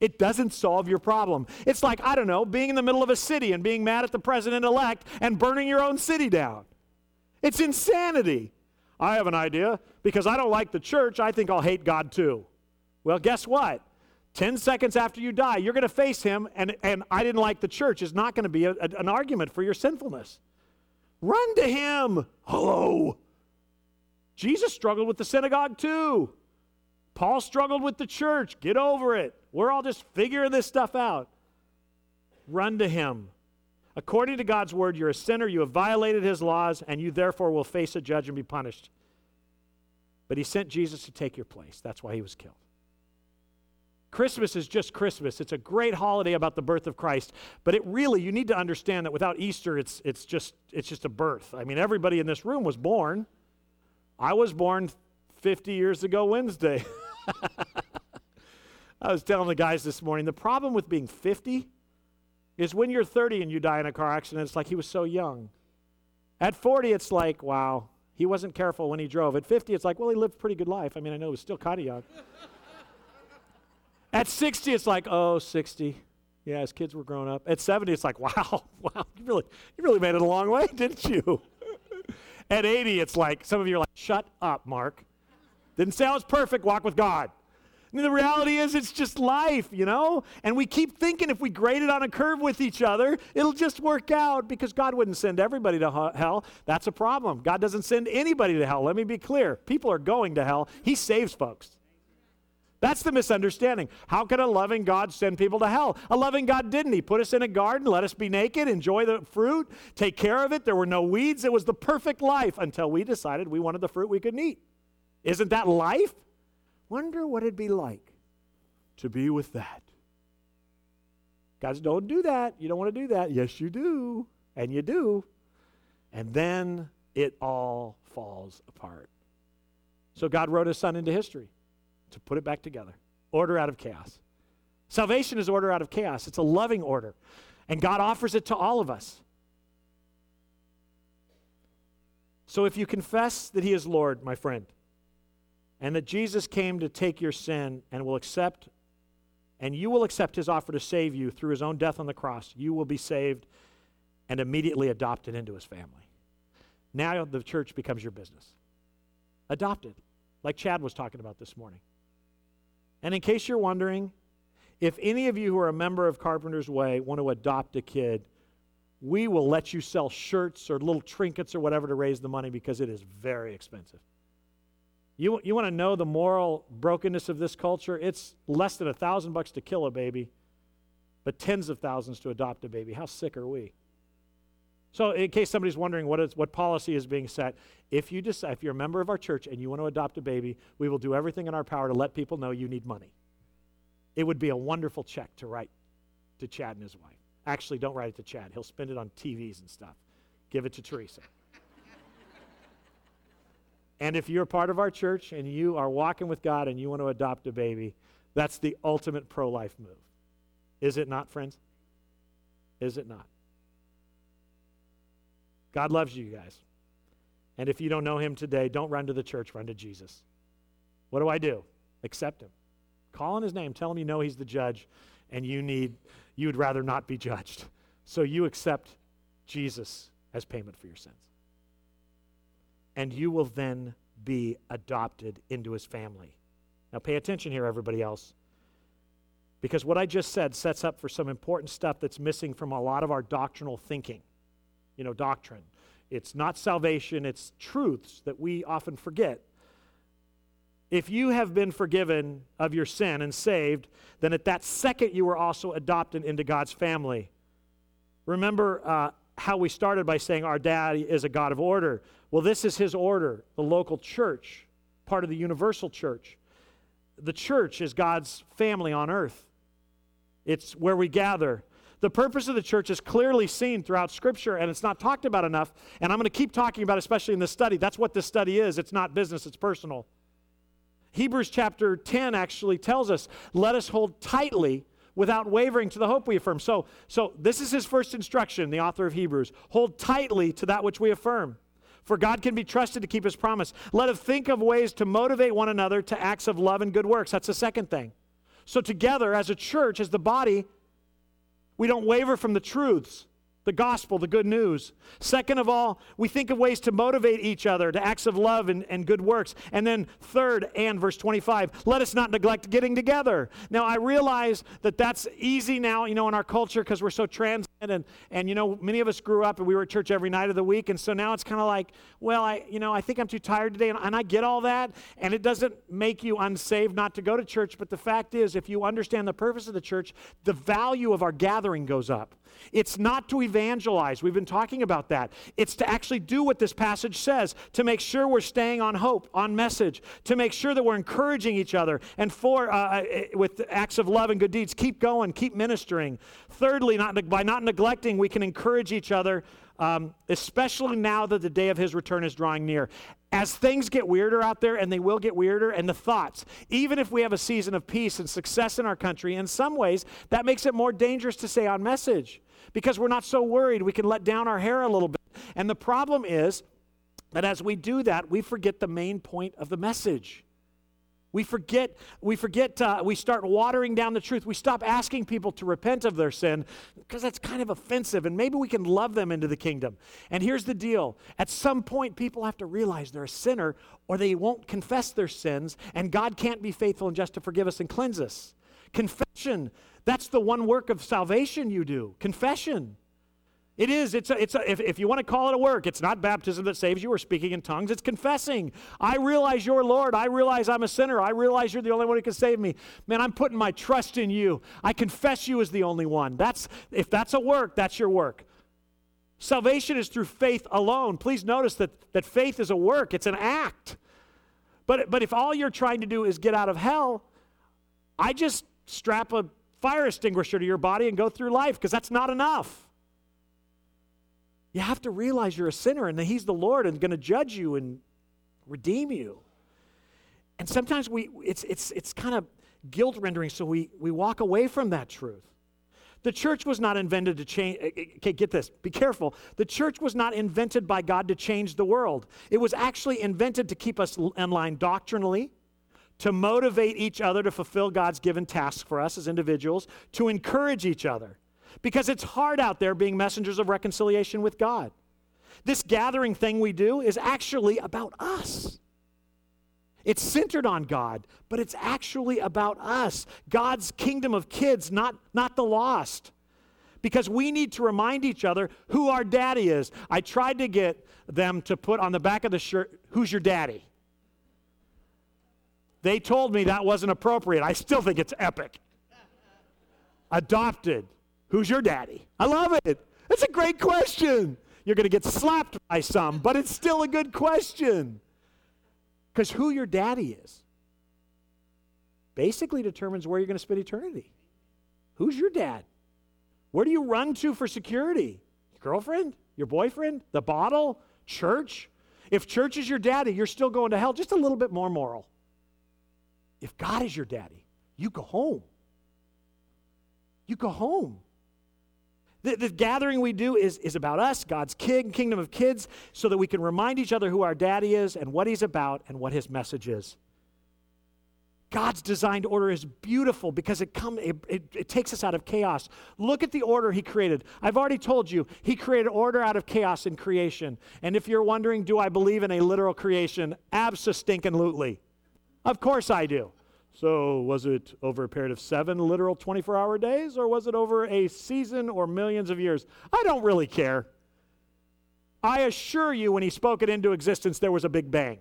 It doesn't solve your problem. It's like, I don't know, being in the middle of a city and being mad at the president elect and burning your own city down. It's insanity. I have an idea. Because I don't like the church, I think I'll hate God too. Well, guess what? 10 seconds after you die, you're going to face him, and, and I didn't like the church is not going to be a, a, an argument for your sinfulness. Run to him. Hello. Jesus struggled with the synagogue too. Paul struggled with the church. Get over it. We're all just figuring this stuff out. Run to him. According to God's word, you're a sinner, you have violated his laws, and you therefore will face a judge and be punished. But he sent Jesus to take your place. That's why he was killed. Christmas is just Christmas. It's a great holiday about the birth of Christ, but it really you need to understand that without Easter it's it's just it's just a birth. I mean everybody in this room was born. I was born 50 years ago Wednesday. I was telling the guys this morning the problem with being 50 is when you're 30 and you die in a car accident, it's like he was so young. At 40, it's like, wow, he wasn't careful when he drove. At 50, it's like, well, he lived a pretty good life. I mean, I know he was still kind of young. At 60, it's like, oh, 60. Yeah, his kids were grown up. At 70, it's like, wow, wow, you really, you really made it a long way, didn't you? At 80, it's like, some of you are like, shut up, Mark. Didn't say I was perfect, walk with God. The reality is, it's just life, you know? And we keep thinking if we grade it on a curve with each other, it'll just work out because God wouldn't send everybody to hell. That's a problem. God doesn't send anybody to hell. Let me be clear. People are going to hell, He saves folks. That's the misunderstanding. How can a loving God send people to hell? A loving God didn't. He put us in a garden, let us be naked, enjoy the fruit, take care of it. There were no weeds. It was the perfect life until we decided we wanted the fruit we couldn't eat. Isn't that life? Wonder what it'd be like to be with that. Guys, don't do that. You don't want to do that. Yes, you do. And you do. And then it all falls apart. So God wrote his son into history to put it back together. Order out of chaos. Salvation is order out of chaos, it's a loving order. And God offers it to all of us. So if you confess that He is Lord, my friend, and that Jesus came to take your sin and will accept, and you will accept His offer to save you through His own death on the cross, you will be saved and immediately adopted into His family. Now the church becomes your business. Adopted, like Chad was talking about this morning. And in case you're wondering, if any of you who are a member of Carpenter's Way want to adopt a kid, we will let you sell shirts or little trinkets or whatever to raise the money because it is very expensive. You, you want to know the moral brokenness of this culture? It's less than a thousand bucks to kill a baby, but tens of thousands to adopt a baby. How sick are we? So, in case somebody's wondering what, is, what policy is being set, if, you decide, if you're a member of our church and you want to adopt a baby, we will do everything in our power to let people know you need money. It would be a wonderful check to write to Chad and his wife. Actually, don't write it to Chad. He'll spend it on TVs and stuff. Give it to Teresa. and if you're part of our church and you are walking with God and you want to adopt a baby, that's the ultimate pro life move. Is it not, friends? Is it not? God loves you guys. And if you don't know him today, don't run to the church, run to Jesus. What do I do? Accept him. Call on his name. Tell him you know he's the judge and you need you would rather not be judged. So you accept Jesus as payment for your sins. And you will then be adopted into his family. Now pay attention here everybody else. Because what I just said sets up for some important stuff that's missing from a lot of our doctrinal thinking. You know, doctrine. It's not salvation, it's truths that we often forget. If you have been forgiven of your sin and saved, then at that second you were also adopted into God's family. Remember uh, how we started by saying our dad is a God of order. Well, this is his order, the local church, part of the universal church. The church is God's family on earth, it's where we gather. The purpose of the church is clearly seen throughout Scripture, and it's not talked about enough. And I'm going to keep talking about, it, especially in this study. That's what this study is. It's not business, it's personal. Hebrews chapter 10 actually tells us, let us hold tightly without wavering to the hope we affirm. So, so this is his first instruction, the author of Hebrews. Hold tightly to that which we affirm. For God can be trusted to keep his promise. Let us think of ways to motivate one another to acts of love and good works. That's the second thing. So, together as a church, as the body, we don't waver from the truths, the gospel, the good news. Second of all, we think of ways to motivate each other to acts of love and, and good works. And then, third, and verse 25, let us not neglect getting together. Now, I realize that that's easy now, you know, in our culture because we're so trans and, and you know many of us grew up and we were at church every night of the week and so now it's kind of like well i you know i think i'm too tired today and, and i get all that and it doesn't make you unsaved not to go to church but the fact is if you understand the purpose of the church the value of our gathering goes up. It's not to evangelize we've been talking about that. It's to actually do what this passage says to make sure we're staying on hope on message to make sure that we're encouraging each other and for uh, uh with acts of love and good deeds keep going keep ministering. Thirdly not by not neglecting, we can encourage each other, um, especially now that the day of his return is drawing near. As things get weirder out there, and they will get weirder, and the thoughts, even if we have a season of peace and success in our country, in some ways, that makes it more dangerous to stay on message because we're not so worried. We can let down our hair a little bit. And the problem is that as we do that, we forget the main point of the message. We forget, we forget, uh, we start watering down the truth. We stop asking people to repent of their sin because that's kind of offensive, and maybe we can love them into the kingdom. And here's the deal at some point, people have to realize they're a sinner or they won't confess their sins, and God can't be faithful and just to forgive us and cleanse us. Confession, that's the one work of salvation you do. Confession. It is. It's a, it's a, if, if you want to call it a work, it's not baptism that saves you or speaking in tongues. It's confessing. I realize you're Lord. I realize I'm a sinner. I realize you're the only one who can save me. Man, I'm putting my trust in you. I confess you as the only one. That's if that's a work, that's your work. Salvation is through faith alone. Please notice that, that faith is a work, it's an act. But, but if all you're trying to do is get out of hell, I just strap a fire extinguisher to your body and go through life because that's not enough. You have to realize you're a sinner and that He's the Lord and going to judge you and redeem you. And sometimes we, it's, it's, it's kind of guilt rendering, so we, we walk away from that truth. The church was not invented to change. Eh, eh, okay, get this, be careful. The church was not invented by God to change the world, it was actually invented to keep us in line doctrinally, to motivate each other to fulfill God's given tasks for us as individuals, to encourage each other because it's hard out there being messengers of reconciliation with God. This gathering thing we do is actually about us. It's centered on God, but it's actually about us, God's kingdom of kids, not, not the lost. Because we need to remind each other who our daddy is. I tried to get them to put on the back of the shirt, Who's your daddy? They told me that wasn't appropriate. I still think it's epic. Adopted. Who's your daddy? I love it. That's a great question. You're going to get slapped by some, but it's still a good question. Because who your daddy is basically determines where you're going to spend eternity. Who's your dad? Where do you run to for security? Your girlfriend? Your boyfriend? The bottle? Church? If church is your daddy, you're still going to hell. Just a little bit more moral. If God is your daddy, you go home. You go home. The, the, gathering we do is, is about us, God's king, kingdom of kids, so that we can remind each other who our daddy is and what he's about and what his message is. God's designed order is beautiful because it, come, it, it, it, takes us out of chaos. Look at the order He created. I've already told you, He created order out of chaos in creation. And if you're wondering, do I believe in a literal creation? Absolutely. Of course I do. So, was it over a period of seven literal 24 hour days, or was it over a season or millions of years? I don't really care. I assure you, when He spoke it into existence, there was a big bang.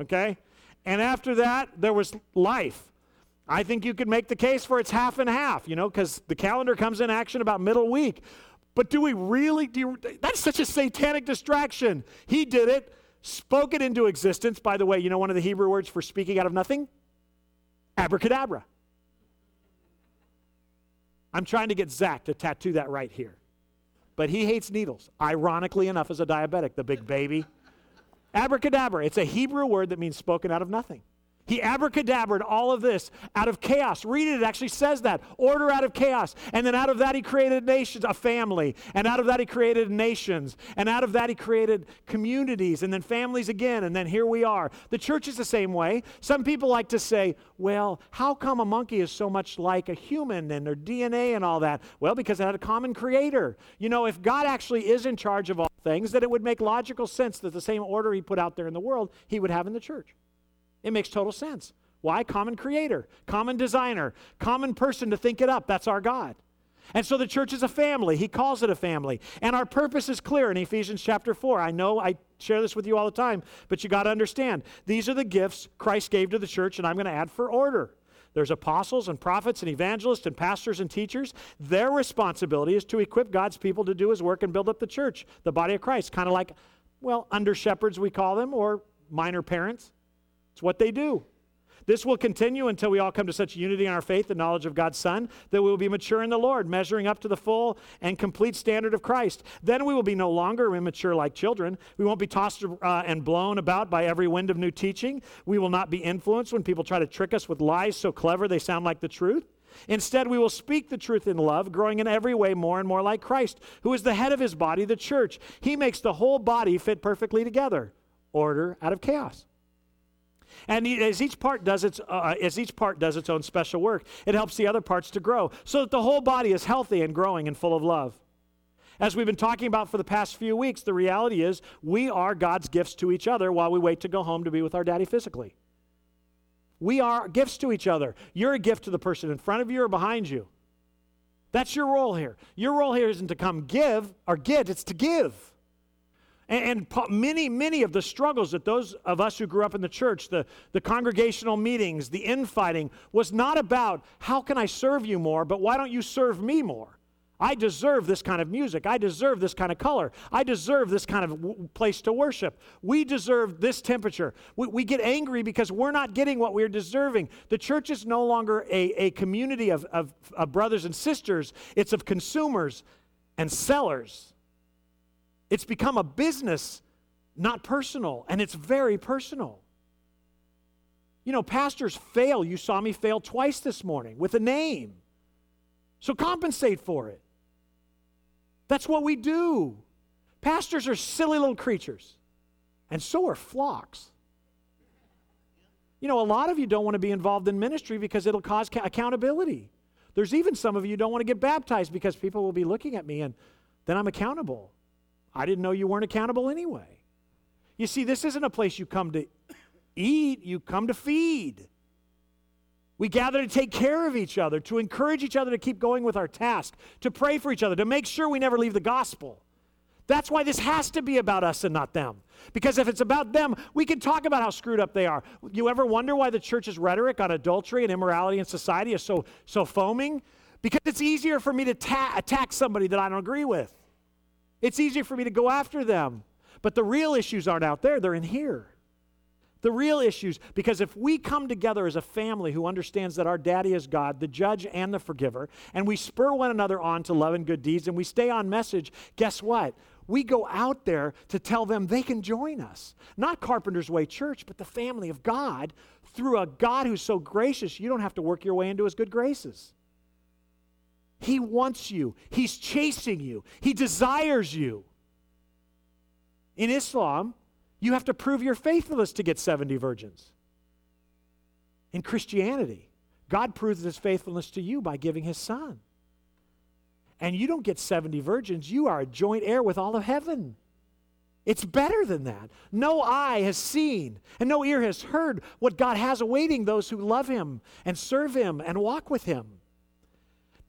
Okay? And after that, there was life. I think you could make the case for it's half and half, you know, because the calendar comes in action about middle week. But do we really? Do you, that's such a satanic distraction. He did it, spoke it into existence. By the way, you know one of the Hebrew words for speaking out of nothing? Abracadabra. I'm trying to get Zach to tattoo that right here. But he hates needles, ironically enough, as a diabetic, the big baby. Abracadabra, it's a Hebrew word that means spoken out of nothing. He abracadabraed all of this out of chaos. Read it, it actually says that. Order out of chaos. And then out of that, he created nations, a family. And out of that, he created nations. And out of that, he created communities. And then families again. And then here we are. The church is the same way. Some people like to say, well, how come a monkey is so much like a human and their DNA and all that? Well, because it had a common creator. You know, if God actually is in charge of all things, then it would make logical sense that the same order he put out there in the world, he would have in the church. It makes total sense. Why? Common creator, common designer, common person to think it up. That's our God. And so the church is a family. He calls it a family. And our purpose is clear in Ephesians chapter 4. I know I share this with you all the time, but you got to understand these are the gifts Christ gave to the church, and I'm going to add for order. There's apostles and prophets and evangelists and pastors and teachers. Their responsibility is to equip God's people to do his work and build up the church, the body of Christ, kind of like, well, under shepherds, we call them, or minor parents. It's what they do. This will continue until we all come to such unity in our faith and knowledge of God's Son that we will be mature in the Lord, measuring up to the full and complete standard of Christ. Then we will be no longer immature like children. We won't be tossed uh, and blown about by every wind of new teaching. We will not be influenced when people try to trick us with lies so clever they sound like the truth. Instead, we will speak the truth in love, growing in every way more and more like Christ, who is the head of his body, the church. He makes the whole body fit perfectly together. Order out of chaos. And as each part does its, uh, as each part does its own special work, it helps the other parts to grow so that the whole body is healthy and growing and full of love. As we've been talking about for the past few weeks, the reality is we are God's gifts to each other while we wait to go home to be with our daddy physically. We are gifts to each other. You're a gift to the person in front of you or behind you. That's your role here. Your role here isn't to come give or get, it's to give. And, and, many, many of the struggles that those of us who grew up in the church, the, the congregational meetings, the infighting, was not about how can I serve you more, but why don't you serve me more? I deserve this kind of music. I deserve this kind of color. I deserve this kind of w- place to worship. We deserve this temperature. We, we, get angry because we're not getting what we're deserving. The church is no longer a, a community of, of, of brothers and sisters, it's of consumers and sellers. It's become a business, not personal, and it's very personal. You know, pastors fail. You saw me fail twice this morning with a name. So compensate for it. That's what we do. Pastors are silly little creatures, and so are flocks. You know, a lot of you don't want to be involved in ministry because it'll cause ca- accountability. There's even some of you don't want to get baptized because people will be looking at me and then I'm accountable. I didn't know you weren't accountable anyway. You see, this isn't a place you come to eat, you come to feed. We gather to take care of each other, to encourage each other to keep going with our task, to pray for each other, to make sure we never leave the gospel. That's why this has to be about us and not them. Because if it's about them, we can talk about how screwed up they are. You ever wonder why the church's rhetoric on adultery and immorality in society is so, so foaming? Because it's easier for me to ta- attack somebody that I don't agree with. It's easier for me to go after them. But the real issues aren't out there, they're in here. The real issues, because if we come together as a family who understands that our daddy is God, the judge and the forgiver, and we spur one another on to love and good deeds and we stay on message, guess what? We go out there to tell them they can join us. Not Carpenter's Way Church, but the family of God through a God who's so gracious, you don't have to work your way into his good graces. He wants you, he's chasing you, he desires you. In Islam, you have to prove your faithfulness to get 70 virgins. In Christianity, God proves his faithfulness to you by giving his son. And you don't get 70 virgins, you are a joint heir with all of heaven. It's better than that. No eye has seen and no ear has heard what God has awaiting those who love him and serve him and walk with him.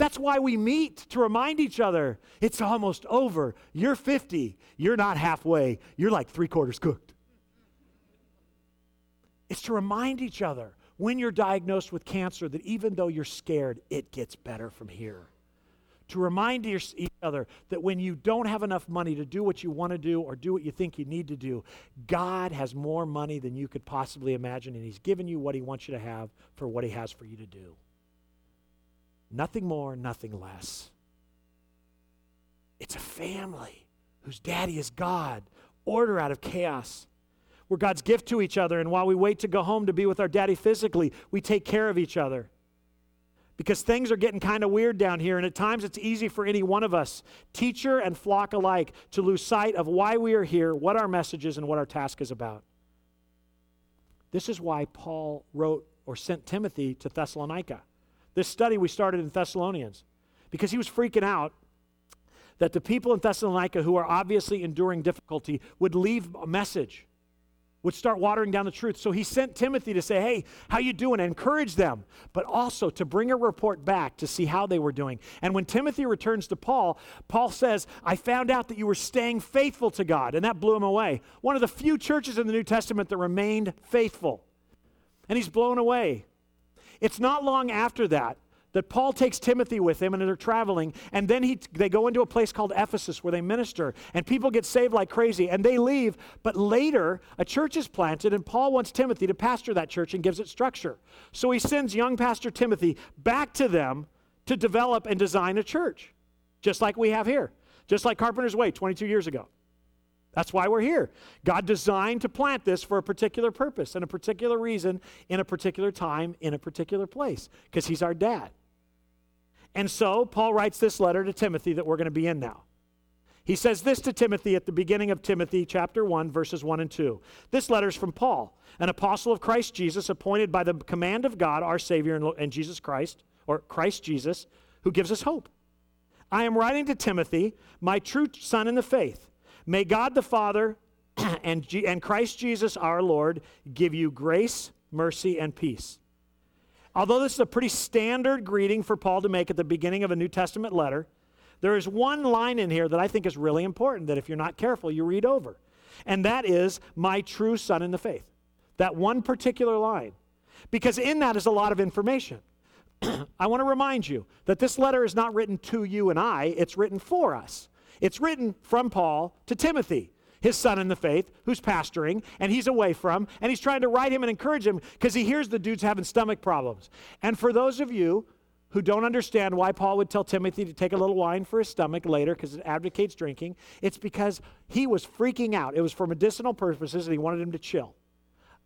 That's why we meet to remind each other it's almost over. You're 50. You're not halfway. You're like three quarters cooked. It's to remind each other when you're diagnosed with cancer that even though you're scared, it gets better from here. To remind each other that when you don't have enough money to do what you want to do or do what you think you need to do, God has more money than you could possibly imagine, and He's given you what He wants you to have for what He has for you to do. Nothing more, nothing less. It's a family whose daddy is God, order out of chaos. We're God's gift to each other, and while we wait to go home to be with our daddy physically, we take care of each other. Because things are getting kind of weird down here, and at times it's easy for any one of us, teacher and flock alike, to lose sight of why we are here, what our message is, and what our task is about. This is why Paul wrote or sent Timothy to Thessalonica. This study we started in Thessalonians because he was freaking out that the people in Thessalonica who are obviously enduring difficulty would leave a message would start watering down the truth. So he sent timothy to say hey how you doing? Encourage them but also to bring a report back to see how they were doing. And when timothy returns to paul paul says i found out that you were staying faithful to god and that blew him away. One of the few churches in the new testament that remained faithful. And he's blown away it's not long after that that Paul takes Timothy with him and they're traveling, and then he, they go into a place called Ephesus where they minister, and people get saved like crazy, and they leave. But later, a church is planted, and Paul wants Timothy to pastor that church and gives it structure. So he sends young Pastor Timothy back to them to develop and design a church, just like we have here, just like Carpenter's Way 22 years ago. That's why we're here. God designed to plant this for a particular purpose and a particular reason in a particular time in a particular place because He's our dad. And so Paul writes this letter to Timothy that we're going to be in now. He says this to Timothy at the beginning of Timothy chapter 1, verses 1 and 2. This letter is from Paul, an apostle of Christ Jesus, appointed by the command of God, our Savior, and Jesus Christ, or Christ Jesus, who gives us hope. I am writing to Timothy, my true son in the faith May God the Father and, G- and Christ Jesus our Lord give you grace, mercy, and peace. Although this is a pretty standard greeting for Paul to make at the beginning of a New Testament letter, there is one line in here that I think is really important that if you're not careful, you read over. And that is, my true son in the faith. That one particular line. Because in that is a lot of information. I want to remind you that this letter is not written to you and I, it's written for us. It's written from Paul to Timothy, his son in the faith, who's pastoring, and he's away from, and he's trying to write him and encourage him because he hears the dude's having stomach problems. And for those of you who don't understand why Paul would tell Timothy to take a little wine for his stomach later because it advocates drinking, it's because he was freaking out. It was for medicinal purposes and he wanted him to chill.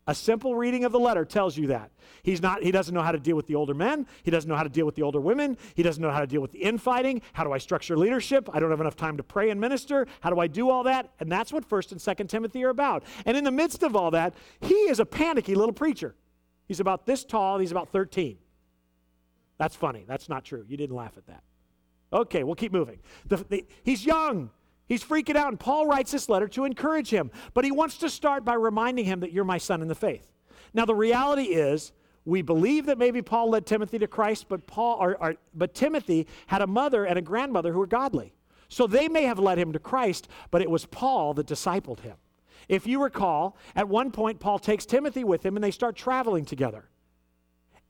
A simple reading of the letter tells you that. He's not, he doesn't know how to deal with the older men. He doesn't know how to deal with the older women. He doesn't know how to deal with the infighting. How do I structure leadership? I don't have enough time to pray and minister. How do I do all that? And that's what 1st and 2nd Timothy are about. And in the midst of all that, he is a panicky little preacher. He's about this tall, he's about 13. That's funny. That's not true. You didn't laugh at that. Okay, we'll keep moving. The, the, he's young. He's freaking out, and Paul writes this letter to encourage him. But he wants to start by reminding him that you're my son in the faith. Now, the reality is, we believe that maybe Paul led Timothy to Christ, but Paul, or, or, but Timothy had a mother and a grandmother who were godly. So they may have led him to Christ, but it was Paul that discipled him. If you recall, at one point, Paul takes Timothy with him and they start traveling together.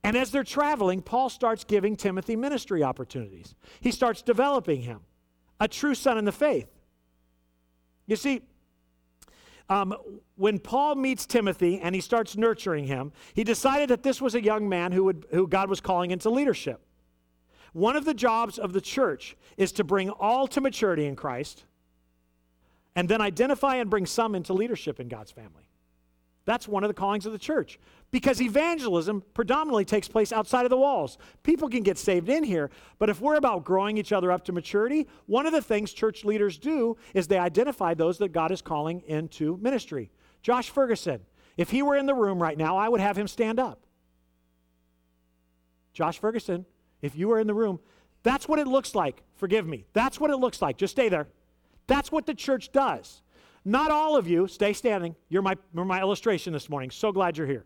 And as they're traveling, Paul starts giving Timothy ministry opportunities. He starts developing him, a true son in the faith. You see, um, when Paul meets Timothy and he starts nurturing him, he decided that this was a young man who, would, who God was calling into leadership. One of the jobs of the church is to bring all to maturity in Christ and then identify and bring some into leadership in God's family. That's one of the callings of the church because evangelism predominantly takes place outside of the walls. People can get saved in here, but if we're about growing each other up to maturity, one of the things church leaders do is they identify those that God is calling into ministry. Josh Ferguson, if he were in the room right now, I would have him stand up. Josh Ferguson, if you were in the room, that's what it looks like. Forgive me. That's what it looks like. Just stay there. That's what the church does. Not all of you, stay standing. You're my, you're my illustration this morning. So glad you're here.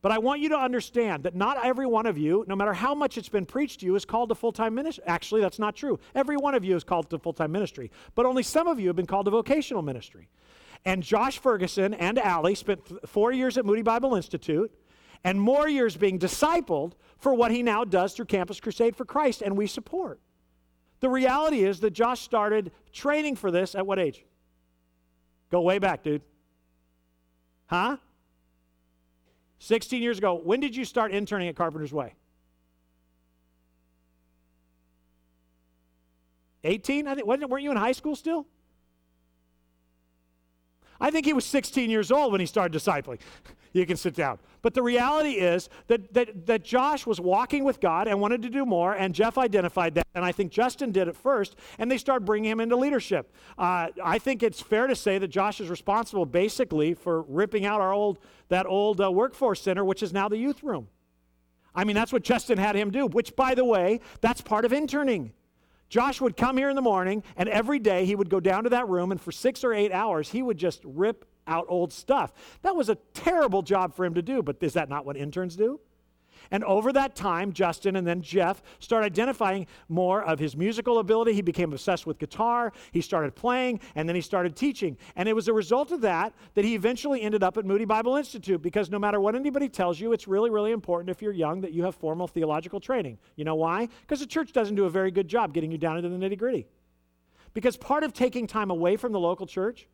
But I want you to understand that not every one of you, no matter how much it's been preached to you, is called to full time ministry. Actually, that's not true. Every one of you is called to full time ministry, but only some of you have been called to vocational ministry. And Josh Ferguson and Allie spent th- four years at Moody Bible Institute and more years being discipled for what he now does through Campus Crusade for Christ, and we support. The reality is that Josh started training for this at what age? Go way back, dude. Huh? 16 years ago. When did you start interning at Carpenter's Way? 18? I think wasn't weren't you in high school still? I think he was 16 years old when he started discipling. you can sit down. But the reality is that, that, that Josh was walking with God and wanted to do more, and Jeff identified that, and I think Justin did it first, and they started bringing him into leadership. Uh, I think it's fair to say that Josh is responsible basically for ripping out our old, that old uh, workforce center, which is now the youth room. I mean, that's what Justin had him do, which, by the way, that's part of interning. Josh would come here in the morning, and every day he would go down to that room, and for six or eight hours, he would just rip out old stuff. That was a terrible job for him to do, but is that not what interns do? And over that time, Justin and then Jeff started identifying more of his musical ability. He became obsessed with guitar. He started playing, and then he started teaching. And it was a result of that that he eventually ended up at Moody Bible Institute because no matter what anybody tells you, it's really, really important if you're young that you have formal theological training. You know why? Because the church doesn't do a very good job getting you down into the nitty gritty. Because part of taking time away from the local church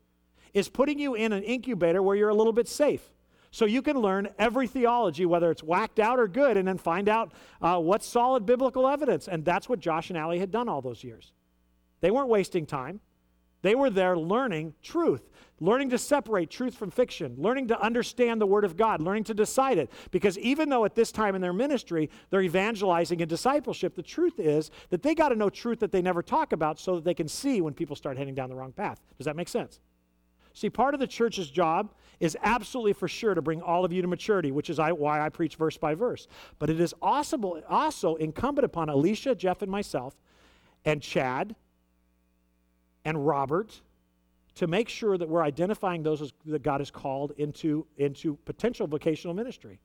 is putting you in an incubator where you're a little bit safe. So you can learn every theology, whether it's whacked out or good, and then find out uh, what's solid biblical evidence. And that's what Josh and Allie had done all those years. They weren't wasting time. They were there learning truth, learning to separate truth from fiction, learning to understand the Word of God, learning to decide it. Because even though at this time in their ministry they're evangelizing and discipleship, the truth is that they got to know truth that they never talk about so that they can see when people start heading down the wrong path. Does that make sense? See, part of the church's job is absolutely for sure to bring all of you to maturity, which is why I preach verse by verse. But it is also, also incumbent upon Alicia, Jeff, and myself, and Chad, and Robert to make sure that we're identifying those that God has called into, into potential vocational ministry.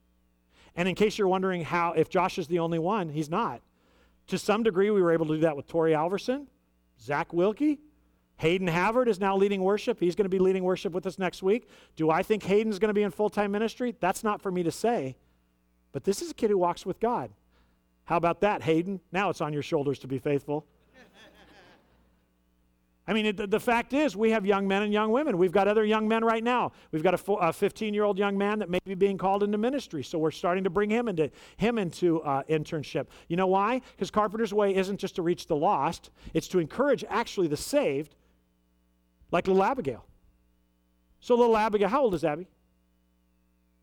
And in case you're wondering how, if Josh is the only one, he's not. To some degree, we were able to do that with Tori Alverson, Zach Wilkie, Hayden Havard is now leading worship. He's going to be leading worship with us next week. Do I think Hayden's going to be in full time ministry? That's not for me to say. But this is a kid who walks with God. How about that, Hayden? Now it's on your shoulders to be faithful. I mean, the fact is, we have young men and young women. We've got other young men right now. We've got a 15 year old young man that may be being called into ministry. So we're starting to bring him into, him into uh, internship. You know why? Because Carpenter's Way isn't just to reach the lost, it's to encourage actually the saved like little Abigail. So, little Abigail, how old is Abby?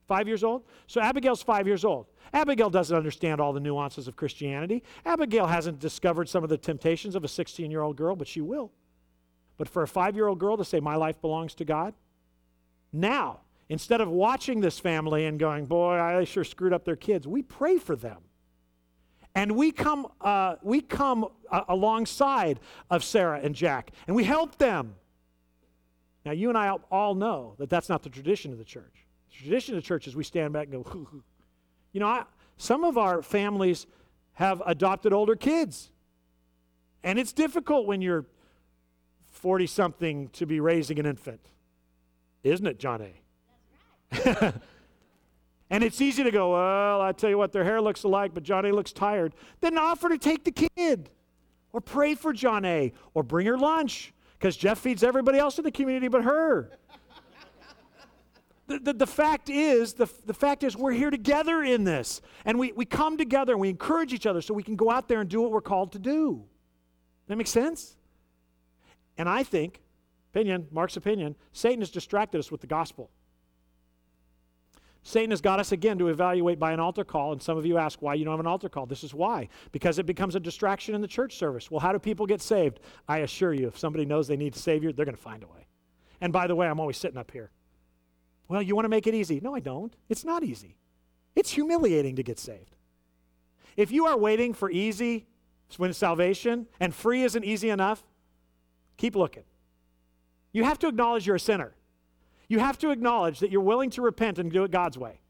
Five years old? So, Abigail's five years old. Abigail doesn't understand all the nuances of Christianity. Abigail hasn't discovered some of the temptations of a 16 year old girl, but she will. But for a five year old girl to say, My life belongs to God, now, instead of watching this family and going, Boy, I sure screwed up their kids, we pray for them. And we come, uh, we come uh, alongside of Sarah and Jack, and we help them. Now, you and I all know that that's not the tradition of the church. The tradition of the church is we stand back and go, hoo, hoo. you know, I, some of our families have adopted older kids. And it's difficult when you're 40 something to be raising an infant, isn't it, John A? and it's easy to go, well, I tell you what, their hair looks alike, but John A looks tired. Then offer to take the kid, or pray for John A, or bring her lunch, because Jeff feeds everybody else in the community but her. the, the, the fact is, the, the fact is, we're here together in this. And we, we come together and we encourage each other so we can go out there and do what we're called to do. That makes sense? And I think, opinion, Mark's opinion, Satan has distracted us with the gospel. Satan has got us again to evaluate by an altar call, and some of you ask why you don't have an altar call. This is why. Because it becomes a distraction in the church service. Well, how do people get saved? I assure you, if somebody knows they need a Savior, they're going to find a way. And by the way, I'm always sitting up here. Well, you want to make it easy? No, I don't. It's not easy. It's humiliating to get saved. If you are waiting for easy when salvation and free isn't easy enough, keep looking. You have to acknowledge you're a sinner. You have to acknowledge that you're willing to repent and do it God's way.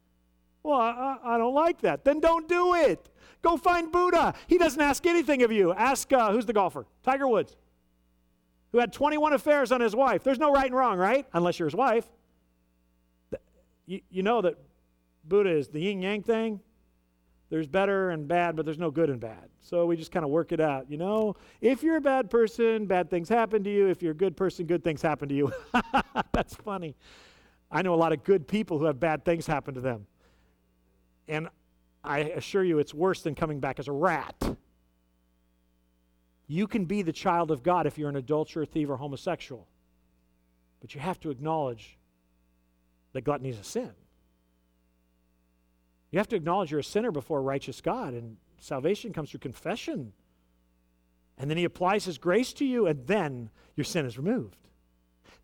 Well, I, I don't like that. Then don't do it. Go find Buddha. He doesn't ask anything of you. Ask uh, who's the golfer? Tiger Woods, who had 21 affairs on his wife. There's no right and wrong, right? Unless you're his wife. You, you know that Buddha is the yin yang thing. There's better and bad, but there's no good and bad. So we just kind of work it out. You know, if you're a bad person, bad things happen to you. If you're a good person, good things happen to you. That's funny. I know a lot of good people who have bad things happen to them. And I assure you, it's worse than coming back as a rat. You can be the child of God if you're an adulterer, thief, or homosexual. But you have to acknowledge that gluttony is a sin. You have to acknowledge you're a sinner before a righteous God, and salvation comes through confession. And then He applies His grace to you, and then your sin is removed.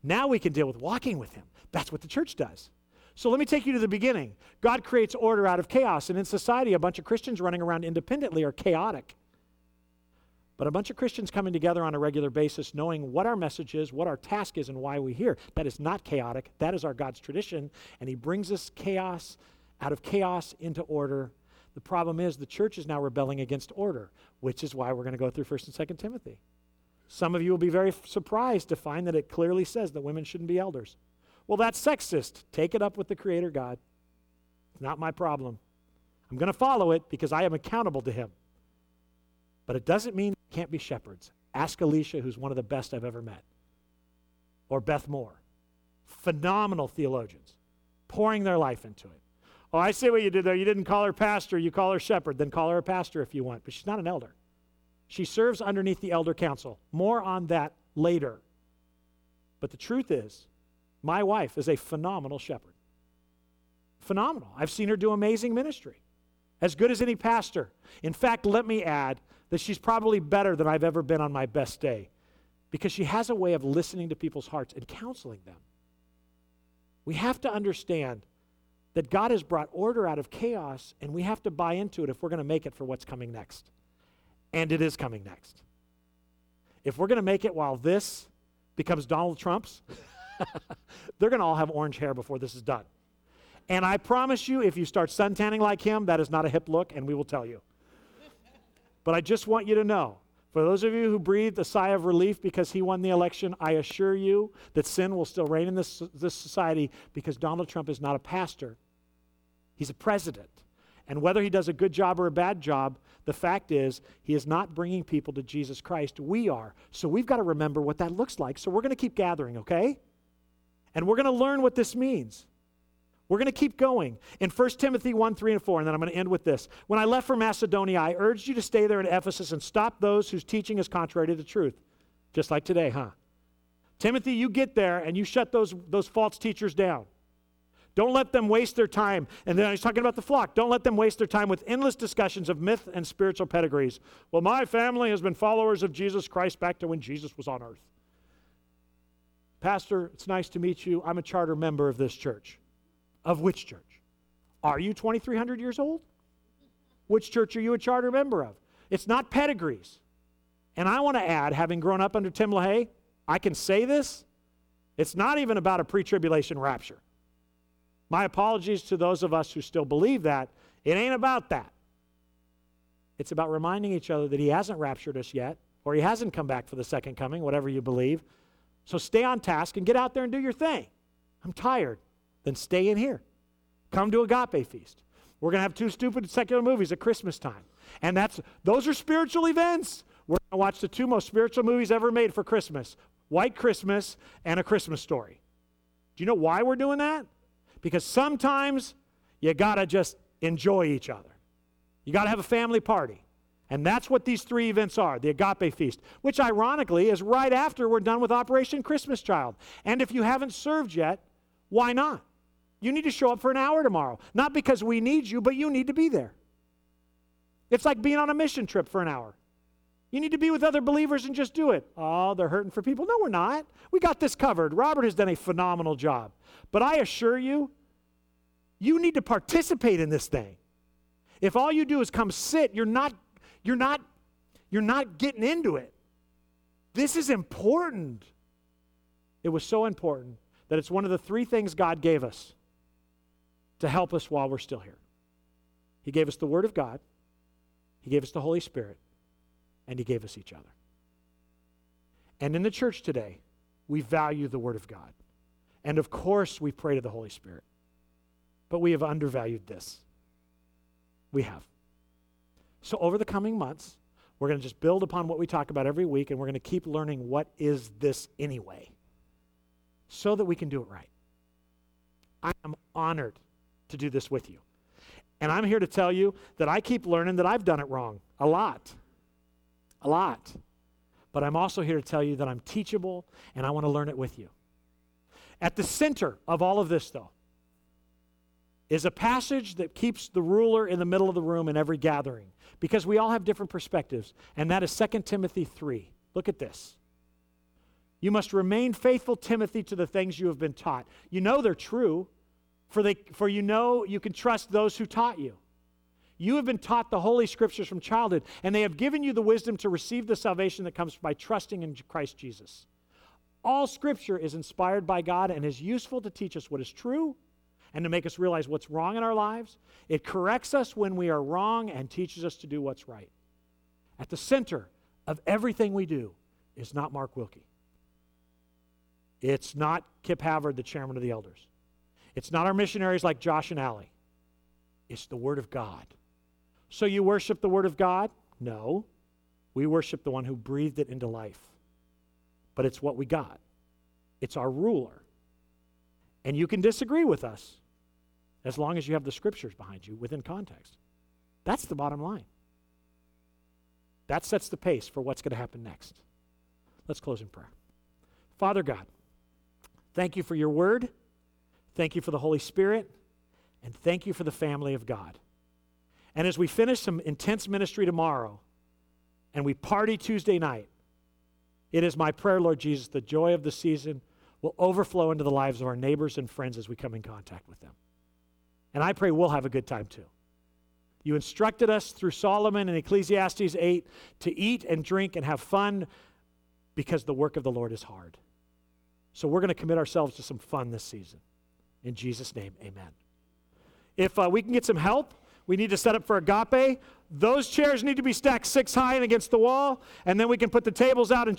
Now we can deal with walking with Him. That's what the church does. So let me take you to the beginning. God creates order out of chaos, and in society, a bunch of Christians running around independently are chaotic. But a bunch of Christians coming together on a regular basis, knowing what our message is, what our task is, and why we're here, that is not chaotic. That is our God's tradition, and He brings us chaos out of chaos into order. The problem is the church is now rebelling against order, which is why we're going to go through 1st and 2nd Timothy. Some of you will be very f- surprised to find that it clearly says that women shouldn't be elders. Well, that's sexist. Take it up with the Creator God. It's not my problem. I'm going to follow it because I am accountable to Him. But it doesn't mean can't be shepherds. Ask Alicia, who's one of the best I've ever met, or Beth Moore. Phenomenal theologians, pouring their life into it. Oh, I see what you did there. You didn't call her pastor, you call her shepherd. Then call her a pastor if you want, but she's not an elder. She serves underneath the elder council. More on that later. But the truth is, my wife is a phenomenal shepherd. Phenomenal. I've seen her do amazing ministry, as good as any pastor. In fact, let me add that she's probably better than I've ever been on my best day because she has a way of listening to people's hearts and counseling them. We have to understand that God has brought order out of chaos, and we have to buy into it if we're going to make it for what's coming next. And it is coming next. If we're going to make it while this becomes Donald Trump's, they're going to all have orange hair before this is done. And I promise you, if you start suntanning like him, that is not a hip look, and we will tell you. But I just want you to know for those of you who breathed a sigh of relief because he won the election, I assure you that sin will still reign in this, this society because Donald Trump is not a pastor. He's a president. And whether he does a good job or a bad job, the fact is he is not bringing people to Jesus Christ. We are. So we've got to remember what that looks like. So we're going to keep gathering, okay? And we're going to learn what this means. We're going to keep going. In 1 Timothy 1 3 and 4, and then I'm going to end with this. When I left for Macedonia, I urged you to stay there in Ephesus and stop those whose teaching is contrary to the truth. Just like today, huh? Timothy, you get there and you shut those, those false teachers down. Don't let them waste their time. And then he's talking about the flock. Don't let them waste their time with endless discussions of myth and spiritual pedigrees. Well, my family has been followers of Jesus Christ back to when Jesus was on earth. Pastor, it's nice to meet you. I'm a charter member of this church. Of which church? Are you 2,300 years old? Which church are you a charter member of? It's not pedigrees. And I want to add, having grown up under Tim LaHaye, I can say this. It's not even about a pre tribulation rapture. My apologies to those of us who still believe that. It ain't about that. It's about reminding each other that He hasn't raptured us yet, or He hasn't come back for the second coming, whatever you believe. So stay on task and get out there and do your thing. I'm tired. Then stay in here. Come to Agape Feast. We're going to have two stupid secular movies at Christmas time. And that's those are spiritual events. We're going to watch the two most spiritual movies ever made for Christmas White Christmas and A Christmas Story. Do you know why we're doing that? Because sometimes you got to just enjoy each other. You got to have a family party. And that's what these three events are the Agape Feast, which ironically is right after we're done with Operation Christmas Child. And if you haven't served yet, why not? You need to show up for an hour tomorrow. Not because we need you, but you need to be there. It's like being on a mission trip for an hour. You need to be with other believers and just do it. Oh, they're hurting for people. No, we're not. We got this covered. Robert has done a phenomenal job. But I assure you, you need to participate in this thing. If all you do is come sit, you're not you're not you're not getting into it. This is important. It was so important that it's one of the three things God gave us to help us while we're still here. He gave us the Word of God, He gave us the Holy Spirit, and He gave us each other. And in the church today, we value the Word of God. And of course, we pray to the Holy Spirit. But we have undervalued this. We have. So, over the coming months, we're going to just build upon what we talk about every week, and we're going to keep learning what is this anyway, so that we can do it right. I am honored to do this with you. And I'm here to tell you that I keep learning that I've done it wrong a lot. A lot. But I'm also here to tell you that I'm teachable and I want to learn it with you. At the center of all of this, though, is a passage that keeps the ruler in the middle of the room in every gathering because we all have different perspectives, and that is 2 Timothy 3. Look at this. You must remain faithful, Timothy, to the things you have been taught. You know they're true, for, they, for you know you can trust those who taught you. You have been taught the Holy Scriptures from childhood, and they have given you the wisdom to receive the salvation that comes by trusting in Christ Jesus. All Scripture is inspired by God and is useful to teach us what is true and to make us realize what's wrong in our lives. It corrects us when we are wrong and teaches us to do what's right. At the center of everything we do is not Mark Wilkie. It's not Kip Havard, the chairman of the elders. It's not our missionaries like Josh and Allie. It's the Word of God. So you worship the Word of God? No. We worship the one who breathed it into life. But it's what we got, it's our ruler. And you can disagree with us as long as you have the scriptures behind you within context. That's the bottom line. That sets the pace for what's going to happen next. Let's close in prayer. Father God, thank you for your word. Thank you for the Holy Spirit. And thank you for the family of God. And as we finish some intense ministry tomorrow and we party Tuesday night, it is my prayer, Lord Jesus, the joy of the season will overflow into the lives of our neighbors and friends as we come in contact with them. And I pray we'll have a good time too. You instructed us through Solomon and Ecclesiastes 8 to eat and drink and have fun because the work of the Lord is hard. So we're going to commit ourselves to some fun this season. In Jesus' name, amen. If uh, we can get some help, we need to set up for agape. Those chairs need to be stacked six high and against the wall, and then we can put the tables out and